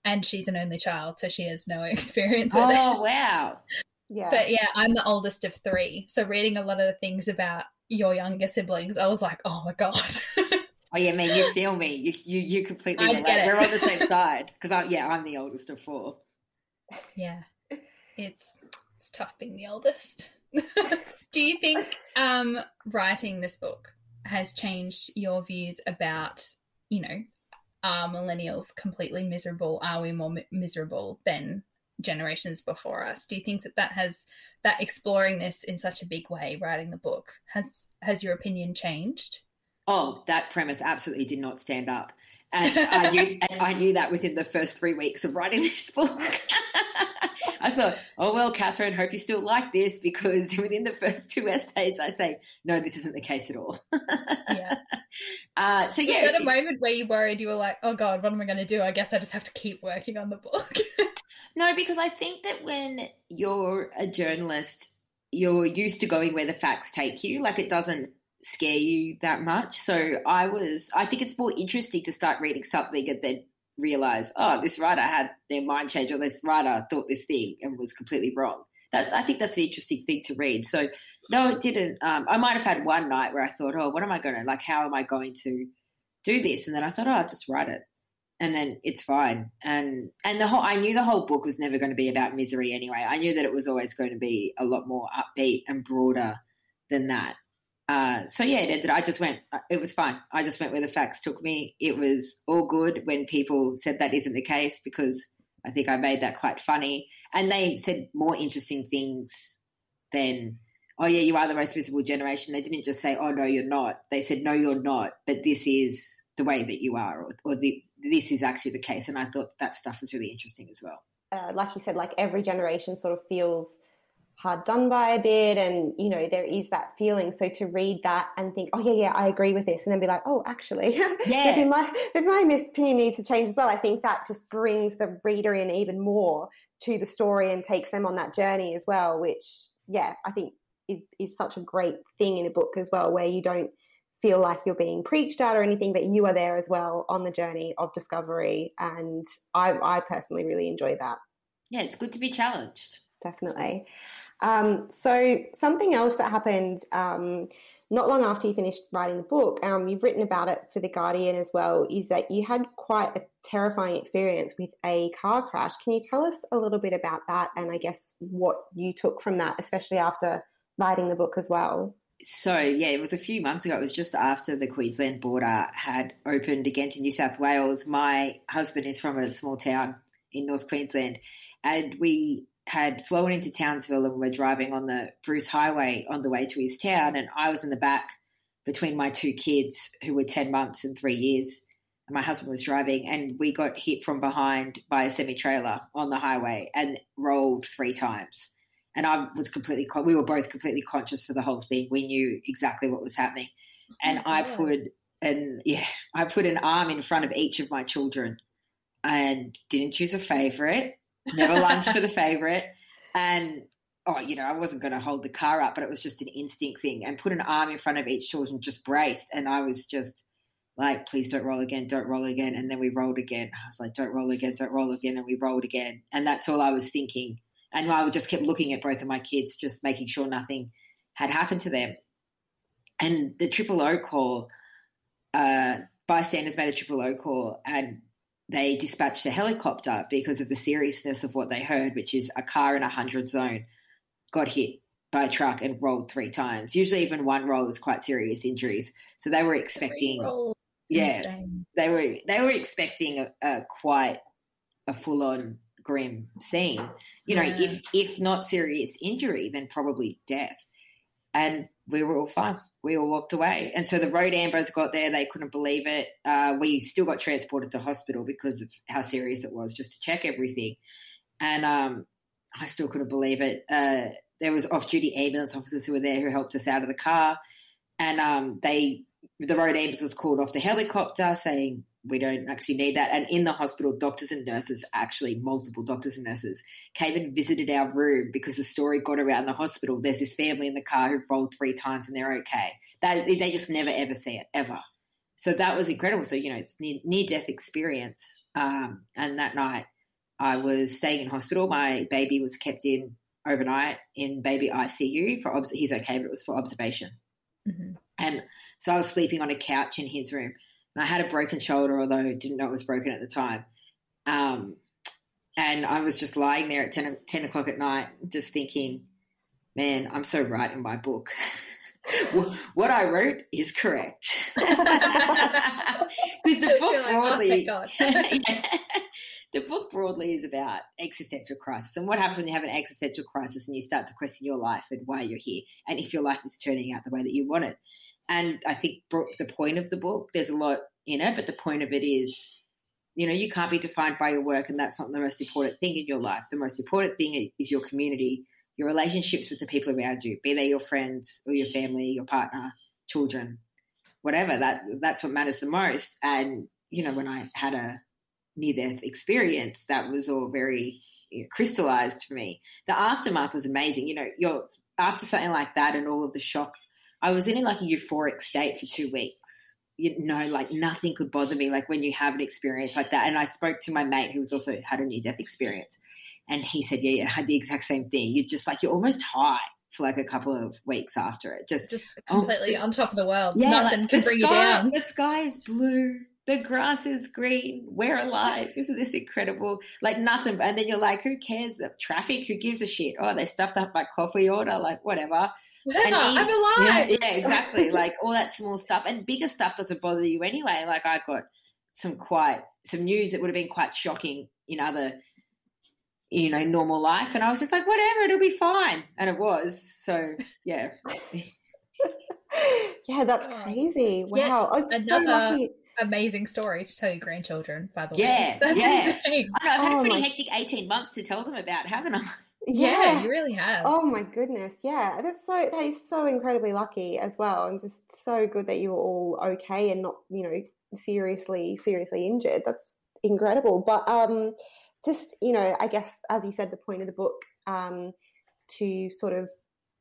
[SPEAKER 2] And she's an only child, so she has no experience with
[SPEAKER 3] oh,
[SPEAKER 2] it.
[SPEAKER 3] Oh, wow.
[SPEAKER 2] Yeah. But yeah, I'm the oldest of three. So reading a lot of the things about your younger siblings, I was like, oh my God.
[SPEAKER 3] Oh yeah, man, you feel me. You you you completely relate. We're on the same side because I yeah, I'm the oldest of four.
[SPEAKER 2] Yeah, it's it's tough being the oldest. Do you think um, writing this book has changed your views about, you know, are millennials completely miserable? Are we more mi- miserable than generations before us? Do you think that that has that exploring this in such a big way, writing the book, has has your opinion changed?
[SPEAKER 3] Oh, that premise absolutely did not stand up. And I knew, and I knew that within the first three weeks of writing this book. I thought, oh, well, Catherine, hope you still like this because within the first two essays, I say, no, this isn't the case at all.
[SPEAKER 2] yeah.
[SPEAKER 3] Uh, so, yeah.
[SPEAKER 2] Was there a moment where you worried you were like, oh, God, what am I going to do? I guess I just have to keep working on the book.
[SPEAKER 3] no, because I think that when you're a journalist, you're used to going where the facts take you. Like, it doesn't scare you that much. So I was, I think it's more interesting to start reading something and then realize, oh, this writer had their mind change, or this writer thought this thing and was completely wrong. That I think that's the interesting thing to read. So no, it didn't. Um, I might have had one night where I thought, oh, what am I going to like? How am I going to do this? And then I thought, oh, I'll just write it, and then it's fine. And and the whole, I knew the whole book was never going to be about misery anyway. I knew that it was always going to be a lot more upbeat and broader than that. Uh, so yeah, it. I just went. Uh, it was fine. I just went where the facts took me. It was all good when people said that isn't the case because I think I made that quite funny, and they said more interesting things than, "Oh yeah, you are the most visible generation." They didn't just say, "Oh no, you're not." They said, "No, you're not," but this is the way that you are, or, or the, this is actually the case. And I thought that stuff was really interesting as well.
[SPEAKER 1] Uh, like you said, like every generation sort of feels hard done by a bit and you know there is that feeling. So to read that and think oh yeah yeah i agree with this and then be like oh actually yeah. maybe my maybe my opinion needs to change as well. I think that just brings the reader in even more to the story and takes them on that journey as well which yeah i think is, is such a great thing in a book as well where you don't feel like you're being preached at or anything but you are there as well on the journey of discovery. And i i personally really enjoy that.
[SPEAKER 3] Yeah it's good to be challenged.
[SPEAKER 1] Definitely um, so something else that happened um, not long after you finished writing the book, um, you've written about it for the Guardian as well, is that you had quite a terrifying experience with a car crash. Can you tell us a little bit about that, and I guess what you took from that, especially after writing the book as well?
[SPEAKER 3] So, yeah, it was a few months ago. It was just after the Queensland border had opened again to New South Wales. My husband is from a small town in North Queensland, and we had flown into Townsville and were driving on the Bruce Highway on the way to his town. And I was in the back between my two kids, who were 10 months and three years. And my husband was driving, and we got hit from behind by a semi trailer on the highway and rolled three times. And I was completely, we were both completely conscious for the whole thing. We knew exactly what was happening. And oh, I put, and yeah, I put an arm in front of each of my children and didn't choose a favorite never lunch for the favorite. And oh, you know, I wasn't going to hold the car up, but it was just an instinct thing. And put an arm in front of each children, just braced, and I was just like, "Please don't roll again, don't roll again." And then we rolled again. I was like, "Don't roll again, don't roll again," and we rolled again. And that's all I was thinking. And I just kept looking at both of my kids, just making sure nothing had happened to them. And the triple O call, uh, bystanders made a triple O call, and they dispatched a helicopter because of the seriousness of what they heard, which is a car in a 100 zone got hit by a truck and rolled three times. Usually, even one roll is quite serious injuries. So they were expecting, yeah, insane. they were they were expecting a, a quite a full on grim scene. You know, yeah. if if not serious injury, then probably death. And we were all fine. We all walked away. And so the road ambos got there. They couldn't believe it. Uh, we still got transported to hospital because of how serious it was, just to check everything. And um, I still couldn't believe it. Uh, there was off-duty ambulance officers who were there who helped us out of the car. And um, they, the road ambulances called off the helicopter saying, we don't actually need that. And in the hospital, doctors and nurses, actually multiple doctors and nurses, came and visited our room because the story got around the hospital. There's this family in the car who rolled three times and they're okay. They, they just never ever see it ever. So that was incredible. So you know, it's near, near death experience. Um, and that night, I was staying in hospital. My baby was kept in overnight in baby ICU for obs- he's okay, but it was for observation. Mm-hmm. And so I was sleeping on a couch in his room I had a broken shoulder, although didn't know it was broken at the time. Um, and I was just lying there at 10, 10 o'clock at night, just thinking, man, I'm so right in my book. what I wrote is correct. Because the book like, oh, broadly, oh, yeah, the book broadly is about existential crisis and what happens when you have an existential crisis and you start to question your life and why you're here and if your life is turning out the way that you want it. And I think the point of the book, there's a lot in it, but the point of it is, you know, you can't be defined by your work, and that's not the most important thing in your life. The most important thing is your community, your relationships with the people around you, be they your friends or your family, your partner, children, whatever. That that's what matters the most. And you know, when I had a near death experience, that was all very you know, crystallized for me. The aftermath was amazing. You know, you're after something like that and all of the shock I was in like a euphoric state for two weeks. You know, like nothing could bother me. Like when you have an experience like that. And I spoke to my mate who was also had a near death experience. And he said, yeah, yeah, I had the exact same thing. You're just like, you're almost high for like a couple of weeks after it. Just,
[SPEAKER 2] just oh, completely oh, on top of the world. Yeah, Nothing like can bring sky, you down.
[SPEAKER 3] The sky is blue. The grass is green. We're alive. This Isn't this incredible? Like nothing. And then you're like, who cares? The traffic, who gives a shit? Oh, they stuffed up my coffee order. Like, whatever.
[SPEAKER 2] Yeah, I'm alive.
[SPEAKER 3] Yeah, yeah, exactly. like all that small stuff. And bigger stuff doesn't bother you anyway. Like I got some quite some news that would have been quite shocking in other you know normal life. And i was just like whatever it'll be fine. And it was. So yeah.
[SPEAKER 1] Yeah that's crazy. Wow. Oh,
[SPEAKER 2] another so amazing story to tell your grandchildren by the
[SPEAKER 3] yeah,
[SPEAKER 2] way that's
[SPEAKER 3] yeah. insane. i know i've had oh, a pretty my... hectic 18 months to tell them about haven't i
[SPEAKER 2] yeah, yeah, you really have.
[SPEAKER 1] Oh my goodness, yeah. That's so that is so incredibly lucky as well, and just so good that you were all okay and not, you know, seriously, seriously injured. That's incredible. But um, just you know, I guess as you said, the point of the book um, to sort of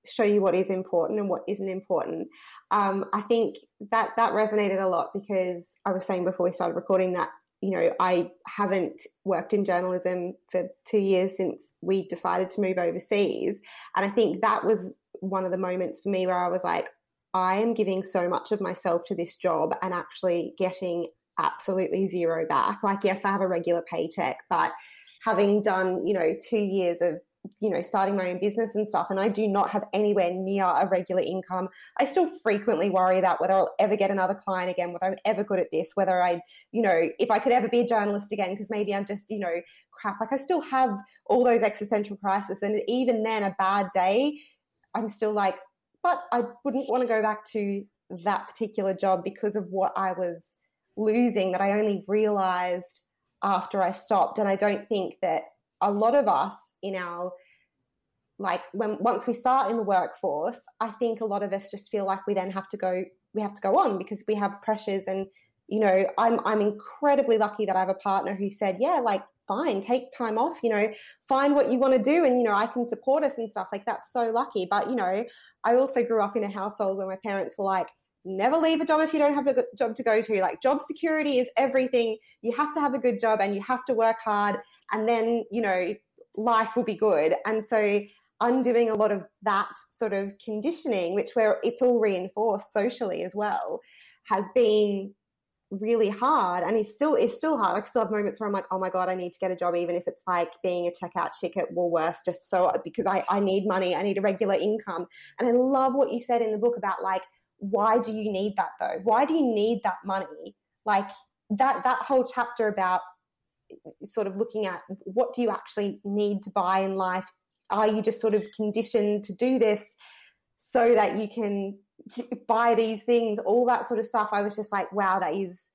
[SPEAKER 1] show you what is important and what isn't important. Um, I think that that resonated a lot because I was saying before we started recording that you know, I haven't worked in journalism for two years since we decided to move overseas. And I think that was one of the moments for me where I was like, I am giving so much of myself to this job and actually getting absolutely zero back. Like, yes, I have a regular paycheck, but having done, you know, two years of you know, starting my own business and stuff, and I do not have anywhere near a regular income. I still frequently worry about whether I'll ever get another client again, whether I'm ever good at this, whether I, you know, if I could ever be a journalist again, because maybe I'm just, you know, crap. Like I still have all those existential crises, and even then, a bad day, I'm still like, but I wouldn't want to go back to that particular job because of what I was losing that I only realized after I stopped. And I don't think that a lot of us in our like when once we start in the workforce i think a lot of us just feel like we then have to go we have to go on because we have pressures. And you know i'm i'm incredibly lucky that i have a partner who said yeah like fine take time off you know find what you want to do and you know i can support us and stuff. Like that's so lucky. But you know i also grew up in a household where my parents were like never leave a job if you don't have a job to go to. Like job security is everything. You have to have a good job and you have to work hard. And then you know life will be good. And so undoing a lot of that sort of conditioning, which where it's all reinforced socially as well, has been really hard and it's still it's still hard. Like still have moments where I'm like, oh my God, I need to get a job, even if it's like being a checkout chick at Woolworths, just so because I, I need money, I need a regular income. And I love what you said in the book about like, why do you need that though? Why do you need that money? Like that that whole chapter about sort of looking at what do you actually need to buy in life? Are you just sort of conditioned to do this so that you can buy these things? All that sort of stuff. I was just like, wow, that is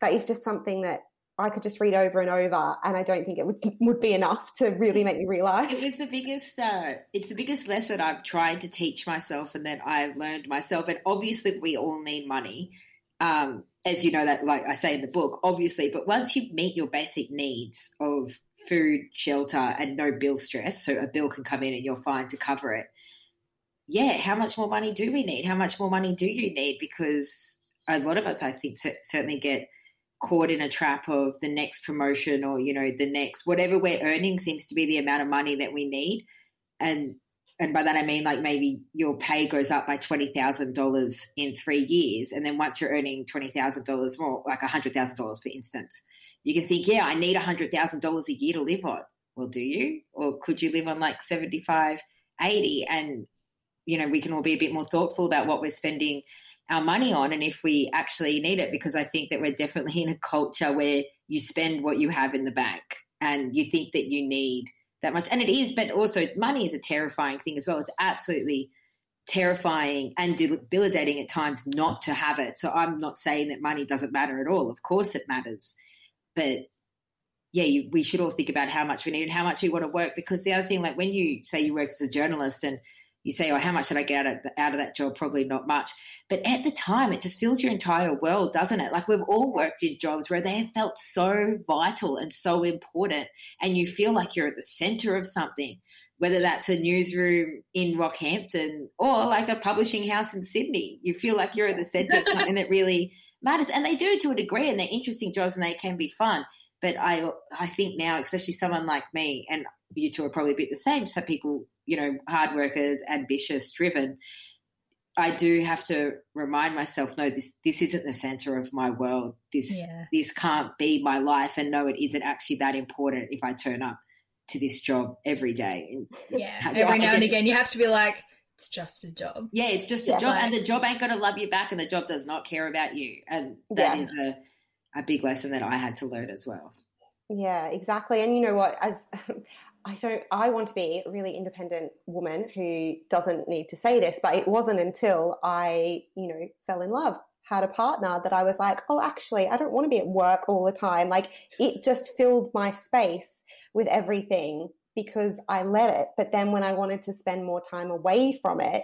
[SPEAKER 1] that is just something that I could just read over and over, and I don't think it would would be enough to really make me realize.
[SPEAKER 3] It was the biggest. Uh, it's the biggest lesson I've tried to teach myself, and that I've learned myself. And obviously, we all need money. Um, as you know that like I say in the book, obviously, but once you meet your basic needs of food, shelter, and no bill stress, so a bill can come in and you're fine to cover it. Yeah, how much more money do we need? How much more money do you need? Because a lot of us, I think, certainly get caught in a trap of the next promotion or you know the next whatever we're earning seems to be the amount of money that we need, and and by that I mean like maybe your pay goes up by twenty thousand dollars in three years, and then once you're earning twenty thousand dollars more, like hundred thousand dollars for instance, you can think, yeah, I need hundred thousand dollars a year to live on. Well, do you, or could you live on like 75, 80? And you know, we can all be a bit more thoughtful about what we're spending our money on, and if we actually need it, because I think that we're definitely in a culture where you spend what you have in the bank, and you think that you need that much. And it is, but also money is a terrifying thing as well. It's absolutely terrifying and debilitating at times not to have it. So I'm not saying that money doesn't matter at all. Of course it matters. But yeah, you, we should all think about how much we need and how much we want to work. Because the other thing, like when you say you work as a journalist and you say, oh, how much did I get out of, out of that job? Probably not much. But at the time, it just fills your entire world, doesn't it? Like we've all worked in jobs where they have felt so vital and so important, and you feel like you're at the center of something whether that's a newsroom in Rockhampton or like a publishing house in Sydney. You feel like you're at the centre of something that really matters. And they do to a degree, and they're interesting jobs and they can be fun. But I, I think now, especially someone like me, and you two are probably a bit the same, so people, you know, hard workers, ambitious, driven. I do have to remind myself, no, this this isn't the center of my world. This yeah. this can't be my life, and no, it isn't actually that important if I turn up to this job every day.
[SPEAKER 2] Yeah, every now and again, you have to be like, it's just a job.
[SPEAKER 3] Yeah, it's just a job, right. and the job ain't going to love you back, and the job does not care about you, and that yeah. is a a big lesson that I had to learn as well.
[SPEAKER 1] Yeah, exactly. And you know what? As I don't, I want to be a really independent woman who doesn't need to say this, but it wasn't until I, you know, fell in love had a partner that I was like, oh, actually, I don't want to be at work all the time. Like it just filled my space with everything because I let it. But then when I wanted to spend more time away from it,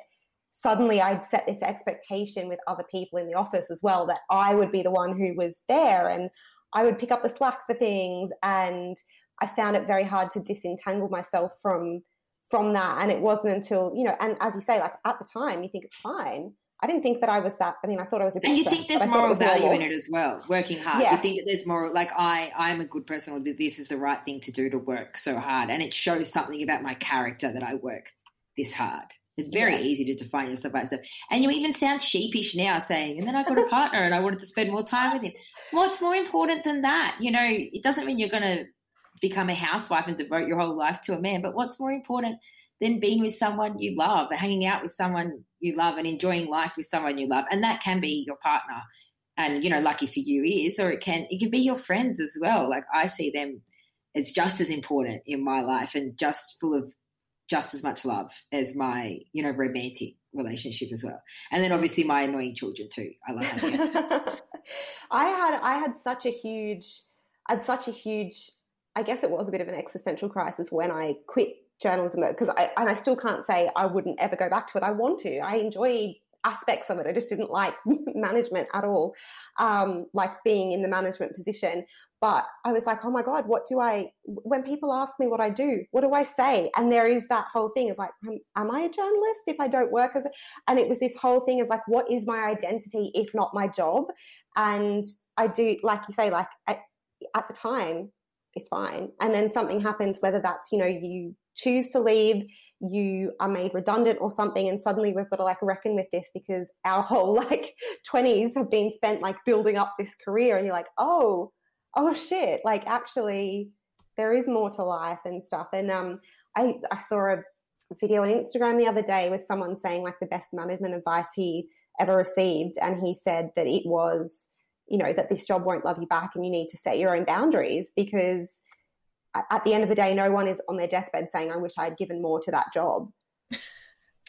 [SPEAKER 1] suddenly I'd set this expectation with other people in the office as well that I would be the one who was there and I would pick up the slack for things. And I found it very hard to disentangle myself from from that. And it wasn't until, you know, and as you say, like at the time you think it's fine. I didn't think that I was that. I mean, I thought I was a bit.
[SPEAKER 3] And you
[SPEAKER 1] stressed,
[SPEAKER 3] think there's moral value normal. in it as well. Working hard. Yeah. You think that there's moral. Like I, I'm a good person. This is the right thing to do to work so hard, and it shows something about my character that I work this hard. It's very yeah. easy to define yourself by yourself. And you even sound sheepish now saying, and then I got a partner and I wanted to spend more time with him. What's more important than that? You know, it doesn't mean you're going to become a housewife and devote your whole life to a man, but what's more important than being with someone you love, hanging out with someone you love, and enjoying life with someone you love. And that can be your partner. And, you know, lucky for you is, or it can it can be your friends as well. Like I see them as just as important in my life and just full of just as much love as my, you know, romantic relationship as well. And then obviously my annoying children too. I love
[SPEAKER 1] that. I had I had such a huge I had such a huge I guess it was a bit of an existential crisis when I quit journalism because I and I still can't say I wouldn't ever go back to it. I want to. I enjoy aspects of it. I just didn't like management at all, um, like being in the management position. But I was like, oh my God, what do I, when people ask me what I do, what do I say? And there is that whole thing of like, am I a journalist if I don't work as a, and it was this whole thing of like, what is my identity if not my job? And I do, like you say, like at the time, it's fine. And then something happens, whether that's, you know, you choose to leave, you are made redundant or something, and suddenly we've got to like reckon with this because our whole like 20s have been spent like building up this career, and you're like, oh, oh shit, like actually there is more to life and stuff. And um, I, I saw a video on Instagram the other day with someone saying like the best management advice he ever received, and he said that it was, you know, that this job won't love you back, and you need to set your own boundaries because at the end of the day, no one is on their deathbed saying, I wish I had given more to that job.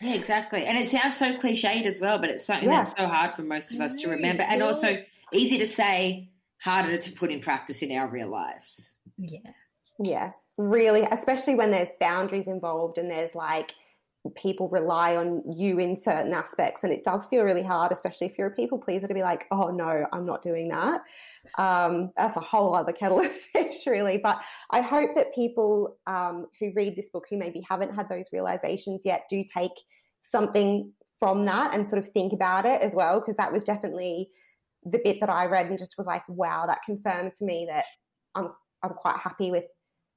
[SPEAKER 3] Yeah, exactly. And it sounds so cliched as well, but it's something yeah. that's so hard for most of us to remember. And also easy to say, harder to put in practice in our real lives.
[SPEAKER 2] Yeah.
[SPEAKER 1] Yeah. Really, especially when there's boundaries involved and there's like people rely on you in certain aspects. And it does feel really hard, especially if you're a people pleaser, to be like, oh no, I'm not doing that. Um, that's a whole other kettle of fish, really. But I hope that people um, who read this book, who maybe haven't had those realizations yet, do take something from that and sort of think about it as well, because that was definitely the bit that I read and just was like, wow, that confirmed to me that I'm I'm quite happy with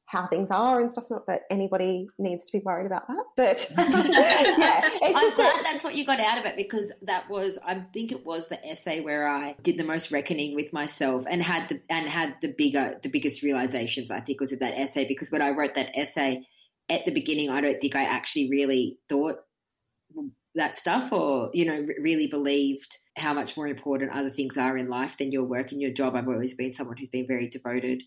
[SPEAKER 1] how things are and stuff. Not that anybody needs to be worried about that, but
[SPEAKER 3] yeah, it's just glad that's what you got out of it because that was I think it was the essay where I did the most reckoning with myself and had the and had the bigger the biggest realizations. I think was in that essay because when I wrote that essay at the beginning, I don't think I actually really thought that stuff or you know really believed how much more important other things are in life than your work and your job i've always been someone who's been very devoted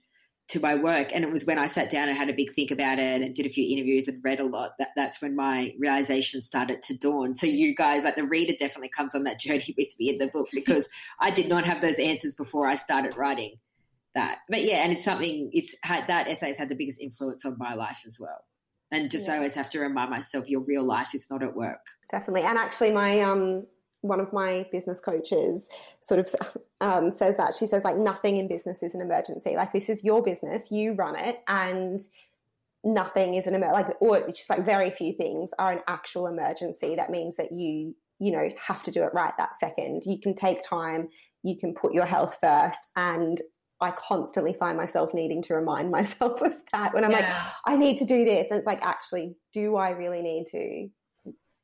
[SPEAKER 3] to my work. And it was when I sat down and had a big think about it and did a few interviews and read a lot that that's when my realization started to dawn. So you guys, like the reader definitely comes on that journey with me in the book because I did not have those answers before I started writing that. But yeah, and it's something it's had that essay has had the biggest influence on my life as well. And just yeah. I always have to remind myself your real life is not at work.
[SPEAKER 1] Definitely. And actually my um one of my business coaches sort of um, says that. She says like nothing in business is an emergency. Like this is your business. You run it and nothing is an emergency like or just like very few things are an actual emergency. That means that you you know have to do it right that second. You can take time. You can put your health first. And I constantly find myself needing to remind myself of that when I'm yeah. like, I need to do this. And it's like, actually, do I really need to?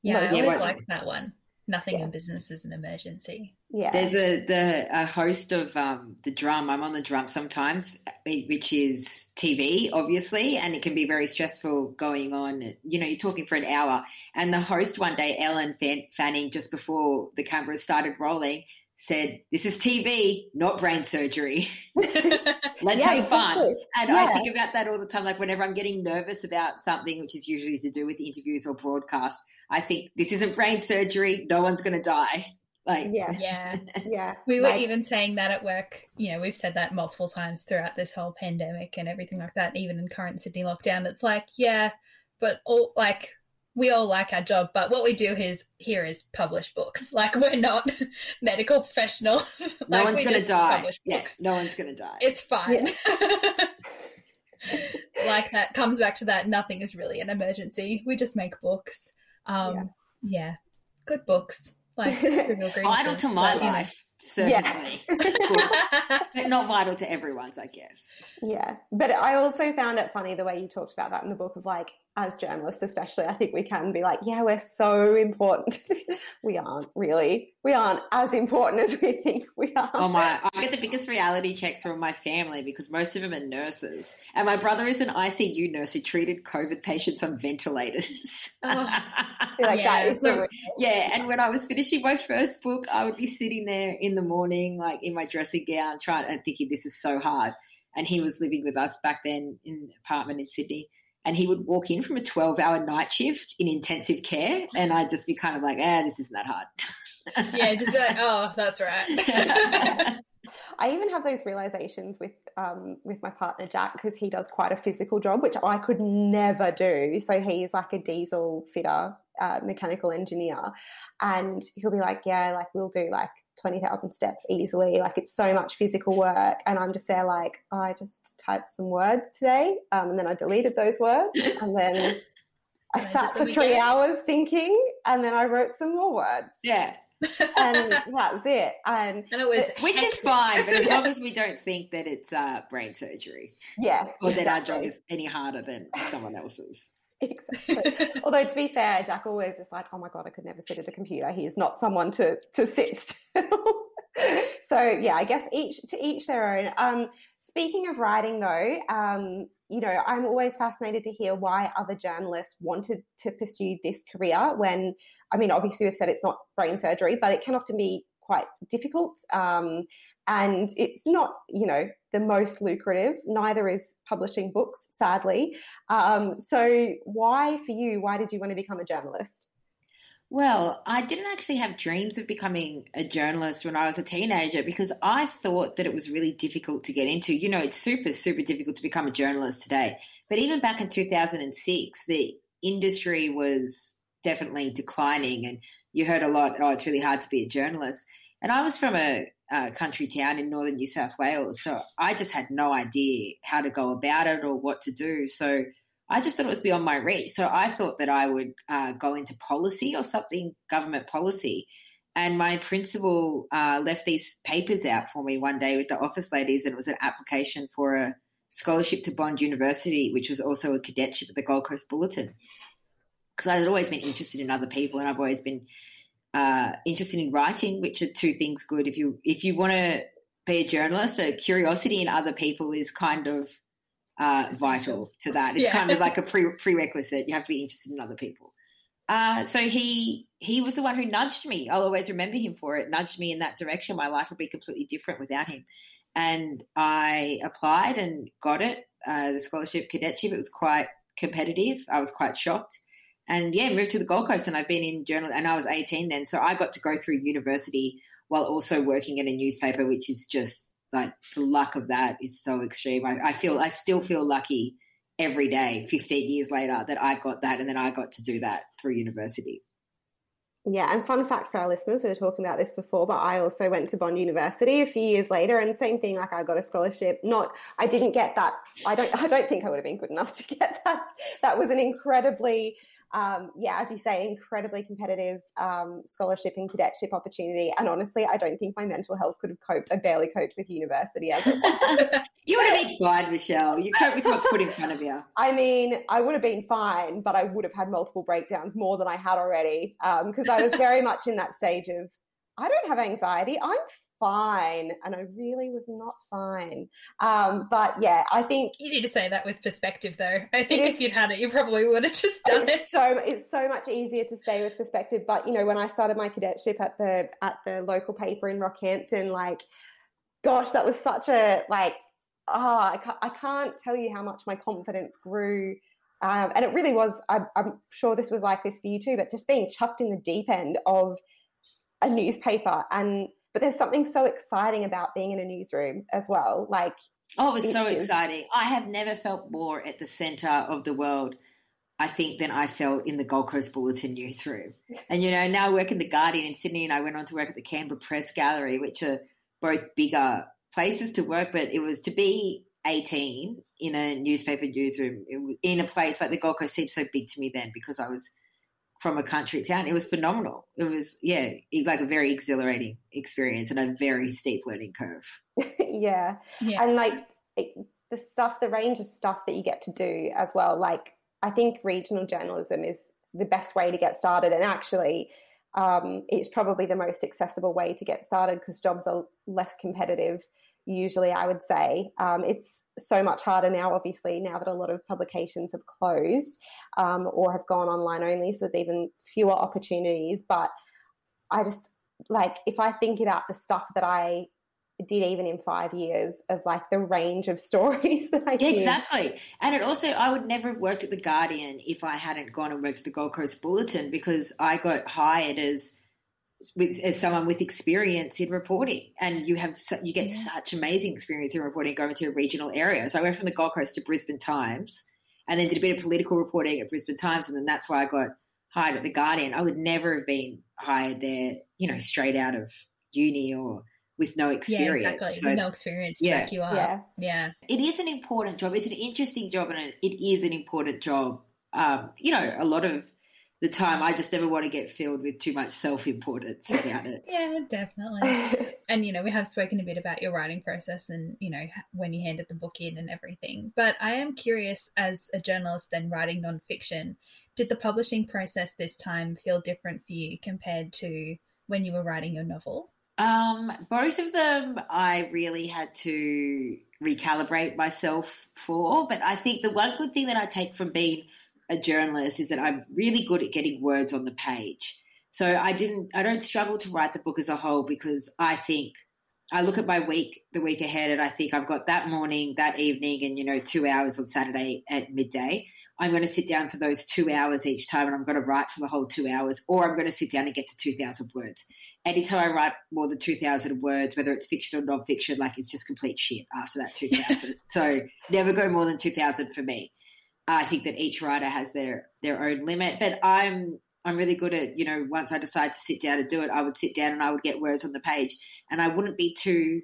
[SPEAKER 2] Yeah, I always like that one nothing yeah. in business is an emergency.
[SPEAKER 1] Yeah.
[SPEAKER 3] There's a the a host of um, the drum. I'm on the drum sometimes, which is TV, obviously, and it can be very stressful going on. You know, you're talking for an hour, and the host one day, Ellen Fanning, just before the cameras started rolling, said, This is TV, not brain surgery. Let's yeah, have fun. Exactly. And yeah. I think about that all the time. Like whenever I'm getting nervous about something, which is usually to do with interviews or broadcast, I think this isn't brain surgery. No one's going to die. Like,
[SPEAKER 1] yeah,
[SPEAKER 2] yeah,
[SPEAKER 1] yeah.
[SPEAKER 2] We were like, even saying that at work. You know, we've said that multiple times throughout this whole pandemic and everything like that. Even in current Sydney lockdown, it's like, yeah, but all like we all like our job, but what we do is here is publish books. Like we're not medical professionals.
[SPEAKER 3] No
[SPEAKER 2] like,
[SPEAKER 3] one's going to die. Yes, no one's going to die.
[SPEAKER 2] It's fine. Yeah. like that comes back to that. Nothing is really an emergency. We just make books. Um, yeah. yeah. good books. Like
[SPEAKER 3] vital to my life certainly. Yeah. but not vital to everyone's, I guess.
[SPEAKER 1] Yeah. But I also found it funny the way you talked about that in the book of like, as journalists, especially, I think we can be like, yeah, we're so important. we aren't really. We aren't as important as we think we are.
[SPEAKER 3] Oh my, I get the biggest reality checks from my family because most of them are nurses. And my brother is an ICU nurse who treated COVID patients on ventilators.
[SPEAKER 1] Oh, like yeah. So,
[SPEAKER 3] yeah. And when I was finishing my first book, I would be sitting there in the morning, like in my dressing gown, trying and thinking this is so hard. And he was living with us back then in an apartment in Sydney. And he would walk in from a 12 hour night shift in intensive care. And I'd just be kind of like, ah, this isn't that hard.
[SPEAKER 2] yeah, just be like, oh, that's right.
[SPEAKER 1] I even have those realizations with um, with my partner Jack because he does quite a physical job, which I could never do. So he's like a diesel fitter, uh, mechanical engineer, and he'll be like, "Yeah, like we'll do like 20,000 steps easily. Like it's so much physical work. And I'm just there like, oh, I just typed some words today. Um, and then I deleted those words. And then I sat for three hours thinking. And then I wrote some more words.
[SPEAKER 3] Yeah.
[SPEAKER 1] and that's it. And,
[SPEAKER 2] and it was,
[SPEAKER 3] which is fine, but as long as we don't think that it's uh, brain surgery,
[SPEAKER 1] yeah,
[SPEAKER 3] or exactly. that our job is any harder than someone else's.
[SPEAKER 1] Exactly. Although to be fair, Jack always is like, "Oh my god, I could never sit at a computer. He is not someone to to sit still." so yeah, I guess each to each their own. Um, speaking of writing, though, um, you know, I'm always fascinated to hear why other journalists wanted to pursue this career. When I mean, obviously, we've said it's not brain surgery, but it can often be quite difficult. Um, and it's not, you know, the most lucrative. Neither is publishing books, sadly. Um, so, why for you? Why did you want to become a journalist?
[SPEAKER 3] Well, I didn't actually have dreams of becoming a journalist when I was a teenager because I thought that it was really difficult to get into. You know, it's super, super difficult to become a journalist today. But even back in 2006, the industry was definitely declining, and you heard a lot, oh, it's really hard to be a journalist. And I was from a, a, country town in northern New South Wales, so I just had no idea how to go about it or what to do. So I just thought it was beyond my reach. So I thought that I would uh, go into policy or something, government policy. And my principal uh, left these papers out for me one day with the office ladies, and it was an application for a scholarship to Bond University, which was also a cadetship at the Gold Coast Bulletin. Because I had always been interested in other people, and I've always been uh, interested in writing, which are two things good. If you if you want to be a journalist, a curiosity in other people is kind of uh, vital to that. It's yeah. kind of like a pre- prerequisite. You have to be interested in other people. Uh, so he he was the one who nudged me. I'll always remember him for it. Nudged me in that direction. My life would be completely different without him. and I applied and got it. Uh, the scholarship cadetship. It was quite competitive. I was quite shocked. And yeah, moved to the Gold Coast, and I've been in journal, and I was 18 then, so I got to go through university while also working in a newspaper, which is just like the luck of that is so extreme. I, I feel I still feel lucky every day, 15 years later, that I got that, and then I got to do that through university.
[SPEAKER 1] Yeah, and fun fact for our listeners, we were talking about this before, but I also went to Bond University a few years later, and same thing. Like I got a scholarship. Not, I didn't get that. I don't. I don't think I would have been good enough to get that. That was an incredibly um, yeah, as you say, incredibly competitive um, scholarship and cadetship opportunity. And honestly, I don't think my mental health could have coped. I barely coped with university as
[SPEAKER 3] You would have been fine, Michelle. You coped with what's put in front of you.
[SPEAKER 1] I mean, I would have been fine, but I would have had multiple breakdowns more than I had already because um, I was very much in that stage of I don't have anxiety. I'm fine. And I really was not fine. Um, but yeah, I think
[SPEAKER 2] easy to say that with perspective, though. I think if you'd had it, you probably would have just done
[SPEAKER 1] it. So it's so much easier to say with perspective. But you know, when I started my cadetship at the at the local paper in Rockhampton, like, gosh, that was such a like. Oh, I can't, I can't tell you how much my confidence grew. Um, and it really was, I, I'm sure this was like this for you too, but just being chucked in the deep end of a newspaper and but there's something so exciting about being in a newsroom as well. Like,
[SPEAKER 3] oh, it was it so is. exciting. I have never felt more at the center of the world. I think than I felt in the Gold Coast Bulletin newsroom. And you know, now I work in the Guardian in Sydney, and I went on to work at the Canberra Press Gallery, which are both bigger places to work. But it was to be 18 in a newspaper newsroom in a place like the Gold Coast seemed so big to me then because I was from a country town. It was phenomenal. It was, yeah, like a very exhilarating experience and a very steep learning curve.
[SPEAKER 1] yeah. yeah. And like it, the stuff, the range of stuff that you get to do as well. Like, I think regional journalism is the best way to get started. And actually, um, it's probably the most accessible way to get started because jobs are less competitive usually I would say. Um, it's so much harder now, obviously, now that a lot of publications have closed um, or have gone online only. So there's even fewer opportunities. But I just like, if I think about the stuff that I did even in five years of like the range of stories that I did.
[SPEAKER 3] Exactly. And it also, I would never have worked at The Guardian if I hadn't gone and worked at the Gold Coast Bulletin because I got hired as with, as someone with experience in reporting, and you have you get yeah. such amazing experience in reporting going to a regional area. So I went from the Gold Coast to Brisbane Times, and then did a bit of political reporting at Brisbane Times, and then that's why I got hired at the Guardian. I would never have been hired there, you know, straight out of uni or with no experience.
[SPEAKER 2] Yeah, exactly. So, no experience yeah. back you up. Yeah. yeah.
[SPEAKER 3] It is an important job. It's an interesting job, and it is an important job. Um, you know, a lot of the time. I just never want to get filled with too much self importance about it.
[SPEAKER 2] yeah, definitely. and, you know, we have spoken a bit about your writing process and, you know, when you handed the book in and everything. But I am curious, as a journalist then writing nonfiction, did the publishing process this time feel different for you compared to when you were writing your novel?
[SPEAKER 3] Um, both of them I really had to recalibrate myself for. But I think the one good thing that I take from being a journalist is that I'm really good at getting words on the page. So I didn't I don't struggle to write the book as a whole because I think I look at my week the week ahead and I think I've got that morning, that evening and you know 2 hours on Saturday at midday. I'm going to sit down for those 2 hours each time and I'm going to write for the whole 2 hours or I'm going to sit down and get to 2000 words. Anytime I write more than 2000 words whether it's fiction or non-fiction like it's just complete shit after that 2000. so never go more than 2000 for me. I think that each writer has their their own limit, but I'm I'm really good at you know once I decide to sit down and do it, I would sit down and I would get words on the page, and I wouldn't be too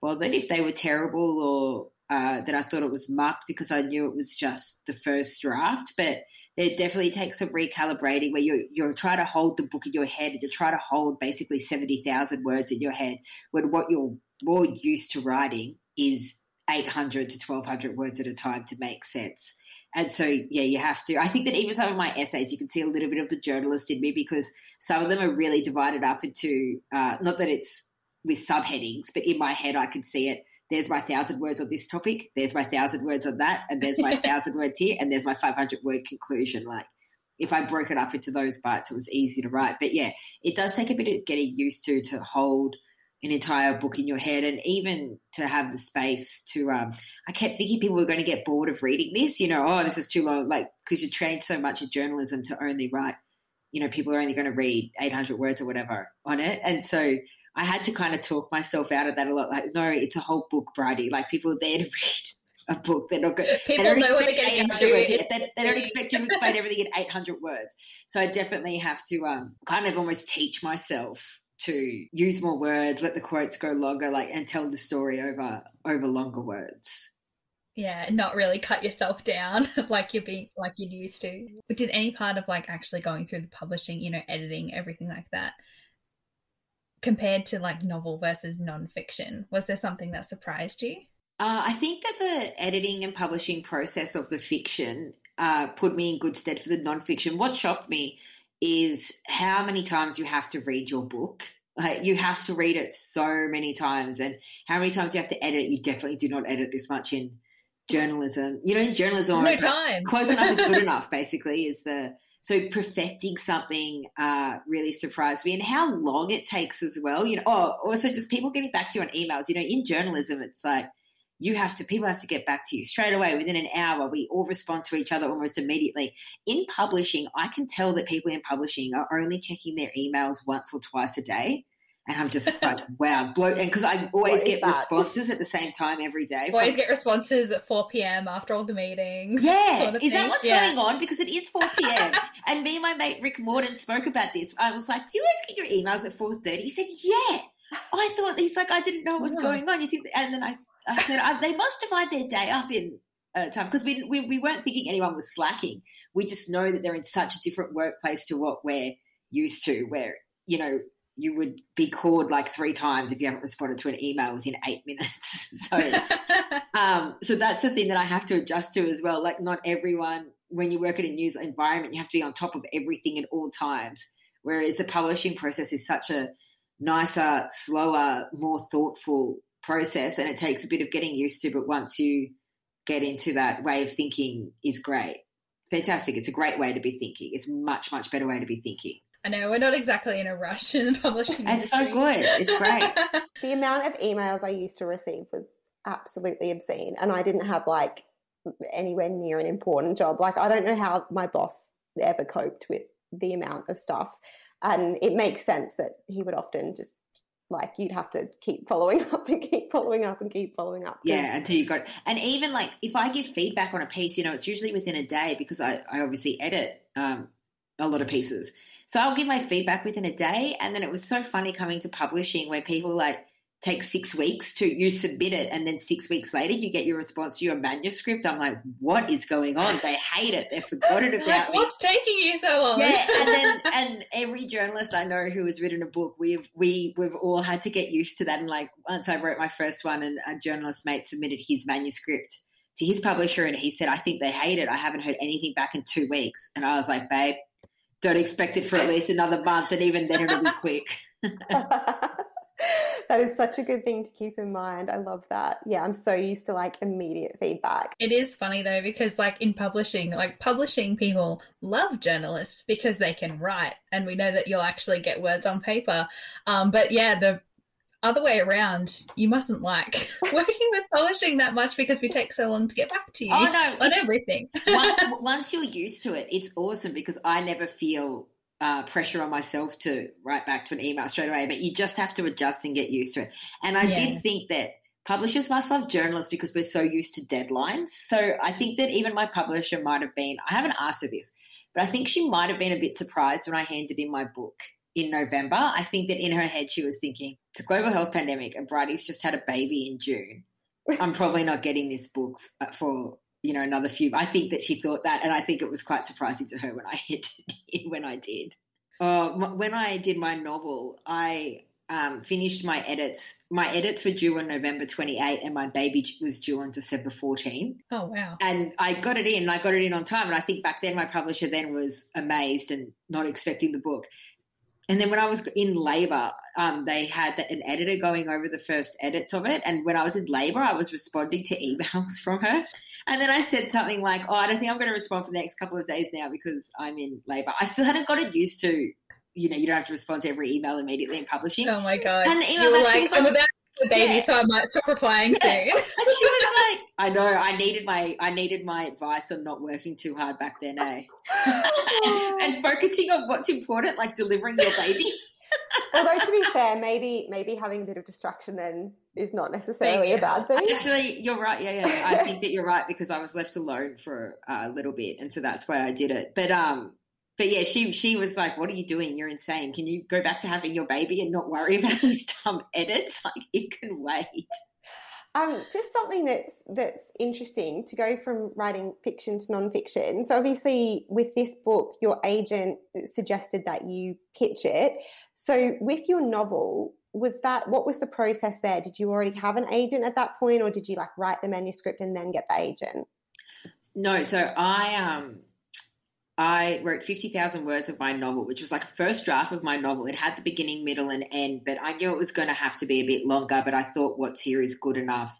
[SPEAKER 3] bothered if they were terrible or uh, that I thought it was mucked because I knew it was just the first draft, but it definitely takes some recalibrating where you're, you're trying to hold the book in your head and you're trying to hold basically 70,000 words in your head when what you're more used to writing is 800 to 1200 words at a time to make sense. And so, yeah, you have to. I think that even some of my essays, you can see a little bit of the journalist in me because some of them are really divided up into, uh, not that it's with subheadings, but in my head, I can see it. There's my thousand words on this topic. There's my thousand words on that. And there's my thousand words here. And there's my 500 word conclusion. Like, if I broke it up into those parts, it was easy to write. But yeah, it does take a bit of getting used to to hold an entire book in your head and even to have the space to um i kept thinking people were going to get bored of reading this you know oh this is too long like because you're trained so much in journalism to only write you know people are only going to read 800 words or whatever on it and so i had to kind of talk myself out of that a lot like no it's a whole book bridie like people are there to read a book. They're not good.
[SPEAKER 2] People
[SPEAKER 3] they
[SPEAKER 2] know what they're getting into.
[SPEAKER 3] Words. They, they, don't expect you to explain everything in 800 words. So I definitely have to um, kind of almost teach myself to use more words, let the quotes go longer, like and tell the story over over longer words.
[SPEAKER 2] Yeah, not really cut yourself down like you're being like you used to. Did any part of like actually going through the publishing, you know, editing, everything like that, compared to like novel versus nonfiction, was there something that surprised you?
[SPEAKER 3] Uh, I think that the editing and publishing process of the fiction uh, put me in good stead for the nonfiction. What shocked me is how many times you have to read your book. Like you have to read it so many times, and how many times you have to edit. You definitely do not edit this much in journalism. You know, in journalism,
[SPEAKER 2] There's no time.
[SPEAKER 3] close enough is good enough. Basically, is the so perfecting something uh, really surprised me, and how long it takes as well. You know, oh, also just people getting back to you on emails. You know, in journalism, it's like you have to people have to get back to you. Straight away within an hour we all respond to each other almost immediately. In publishing i can tell that people in publishing are only checking their emails once or twice a day. And i'm just like wow blow and because i always get that? responses at the same time every day
[SPEAKER 2] always from, get responses at 4 p.m after all the meetings
[SPEAKER 3] yeah sort of is thing. that what's yeah. going on? Because it is 4 p.m and me and my mate rick morton spoke about this. I was like do you always get your emails at 4.30 he said yeah. I thought he's like I didn't know what was going on. You think, and then I I said I, they must divide their day up in uh, time because we, we we weren't thinking anyone was slacking. We just know that they're in such a different workplace to what we're used to, where you know you would be called like three times if you haven't responded to an email within eight minutes. so, um, so that's the thing that I have to adjust to as well. Like, not everyone, when you work in a news environment, you have to be on top of everything at all times. Whereas the publishing process is such a nicer, slower, more thoughtful process and it takes a bit of getting used to, but once you get into that way of thinking is great. Fantastic. It's a great way to be thinking. It's much, much better way to be thinking.
[SPEAKER 2] I know we're not exactly in a rush in the publishing
[SPEAKER 3] It's so good. It's great.
[SPEAKER 1] the amount of emails I used to receive was absolutely obscene. And I didn't have like anywhere near an important job. Like I don't know how my boss ever coped with the amount of stuff. And it makes sense that he would often just like you'd have to keep following up and keep following up and keep following up.
[SPEAKER 3] Yeah, until you got it. And even like if I give feedback on a piece, you know, it's usually within a day because I, I obviously edit um, a lot of pieces. So I'll give my feedback within a day. And then it was so funny coming to publishing where people like, takes six weeks to you submit it and then six weeks later you get your response to your manuscript. I'm like what is going on? They hate it. They've forgotten about like,
[SPEAKER 2] me. what's taking you so long?
[SPEAKER 3] Yeah and then and every journalist i know who has written a book we've we we've all had to get used to that. And like once i wrote my first one and a journalist mate submitted his manuscript to his publisher and he said i think they hate it. I haven't heard anything back in two weeks. And i was like babe don't expect it for at least another month and even then it'll be quick
[SPEAKER 1] that is such a good thing to keep in mind. I love that. Yeah, I'm so used to like immediate feedback.
[SPEAKER 2] It is funny though, because like in publishing, like publishing people love journalists because they can write and we know that you'll actually get words on paper. Um, but yeah, the other way around, you mustn't like working with publishing that much because we take so long to get back to you.
[SPEAKER 3] Oh no,
[SPEAKER 2] on everything.
[SPEAKER 3] once, once you're used to it, it's awesome because I never feel uh, pressure on myself to write back to an email straight away, but you just have to adjust and get used to it. And I yeah. did think that publishers must love journalists because we're so used to deadlines. So I think that even my publisher might have been, I haven't asked her this, but I think she might have been a bit surprised when I handed in my book in November. I think that in her head she was thinking, it's a global health pandemic and Bridie's just had a baby in June. I'm probably not getting this book for you know another few. I think that she thought that, and I think it was quite surprising to her when I hit when I did. Uh, when I did my novel, I um, finished my edits. My edits were due on November 28, and my baby was due on December 14.
[SPEAKER 2] Oh wow!
[SPEAKER 3] And I got it in. I got it in on time, and I think back then my publisher then was amazed and not expecting the book. And then when I was in labour, um, they had an editor going over the first edits of it. And when I was in labour, I was responding to emails from her. And then I said something like, "Oh, I don't think I'm going to respond for the next couple of days now because I'm in labor." I still hadn't gotten used to you know, you don't have to respond to every email immediately in publishing.
[SPEAKER 2] Oh my god!
[SPEAKER 3] And the email
[SPEAKER 2] you were like, I'm
[SPEAKER 3] like-
[SPEAKER 2] about to have a baby,
[SPEAKER 3] Yeah.
[SPEAKER 2] so I might stop replying
[SPEAKER 3] Yeah.
[SPEAKER 2] soon.
[SPEAKER 3] And she was like, I know, I needed my, I needed my advice on not working too hard back then, eh? and focusing on what's important, like delivering your baby.
[SPEAKER 1] Although to be fair, maybe maybe having a bit of distraction then is not necessarily a bad thing.
[SPEAKER 3] Actually, you're right. Yeah, yeah. I think that you're right because I was left alone for a little bit, and so that's why I did it. But um, but yeah, she she was like, "What are you doing? You're insane. Can you go back to having your baby and not worry about these dumb edits? Like it can wait."
[SPEAKER 1] Um, just something that's that's interesting to go from writing fiction to nonfiction. So obviously, with this book, your agent suggested that you pitch it. So with your novel, was that what was the process there? Did you already have an agent at that point, or did you like write the manuscript and then get the agent?
[SPEAKER 3] No, so I um I wrote 50,000 words of my novel, which was like a first draft of my novel. It had the beginning, middle, and end, but I knew it was going to have to be a bit longer. But I thought what's here is good enough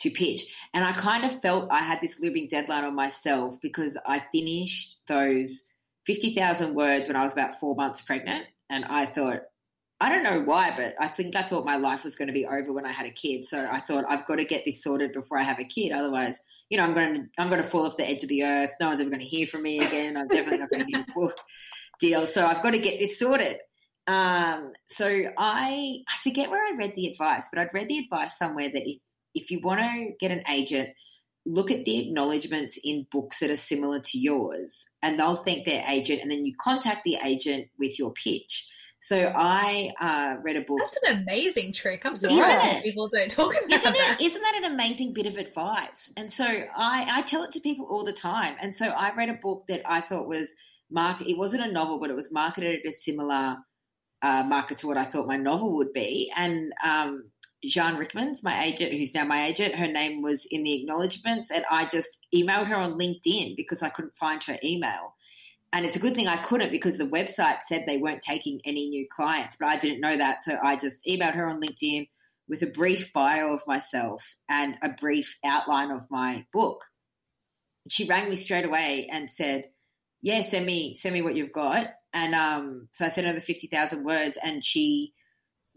[SPEAKER 3] to pitch. And I kind of felt I had this looming deadline on myself because I finished those 50,000 words when I was about four months pregnant. And I thought, I don't know why, but I think I thought my life was going to be over when I had a kid. So I thought I've got to get this sorted before I have a kid. Otherwise, you know, I'm going to I'm going to fall off the edge of the earth. No one's ever going to hear from me again. I'm definitely not going to get a book deal. So I've got to get this sorted. Um, so I I forget where I read the advice, but I'd read the advice somewhere that if if you want to get an agent, look at the acknowledgements in books that are similar to yours, and they'll thank their agent, and then you contact the agent with your pitch. So I uh, read a book.
[SPEAKER 2] That's an amazing trick. I'm surprised people don't talk about
[SPEAKER 3] isn't
[SPEAKER 2] that.
[SPEAKER 3] it isn't that an amazing bit of advice and so i i tell it to people all the time and so i read a book that i thought was market it wasn't a novel but it was marketed at a similar uh, market to what i thought my novel would be and um Jeanne Ryckmans, my agent, who's now my agent, her name was in the acknowledgements, and I just emailed her on LinkedIn because I couldn't find her email. And it's a good thing I couldn't because the website said they weren't taking any new clients, but I didn't know that. So I just emailed her on LinkedIn with a brief bio of myself and a brief outline of my book. She rang me straight away and said, "Yeah, send me send me what you've got." And um, so I sent her the fifty thousand words, and she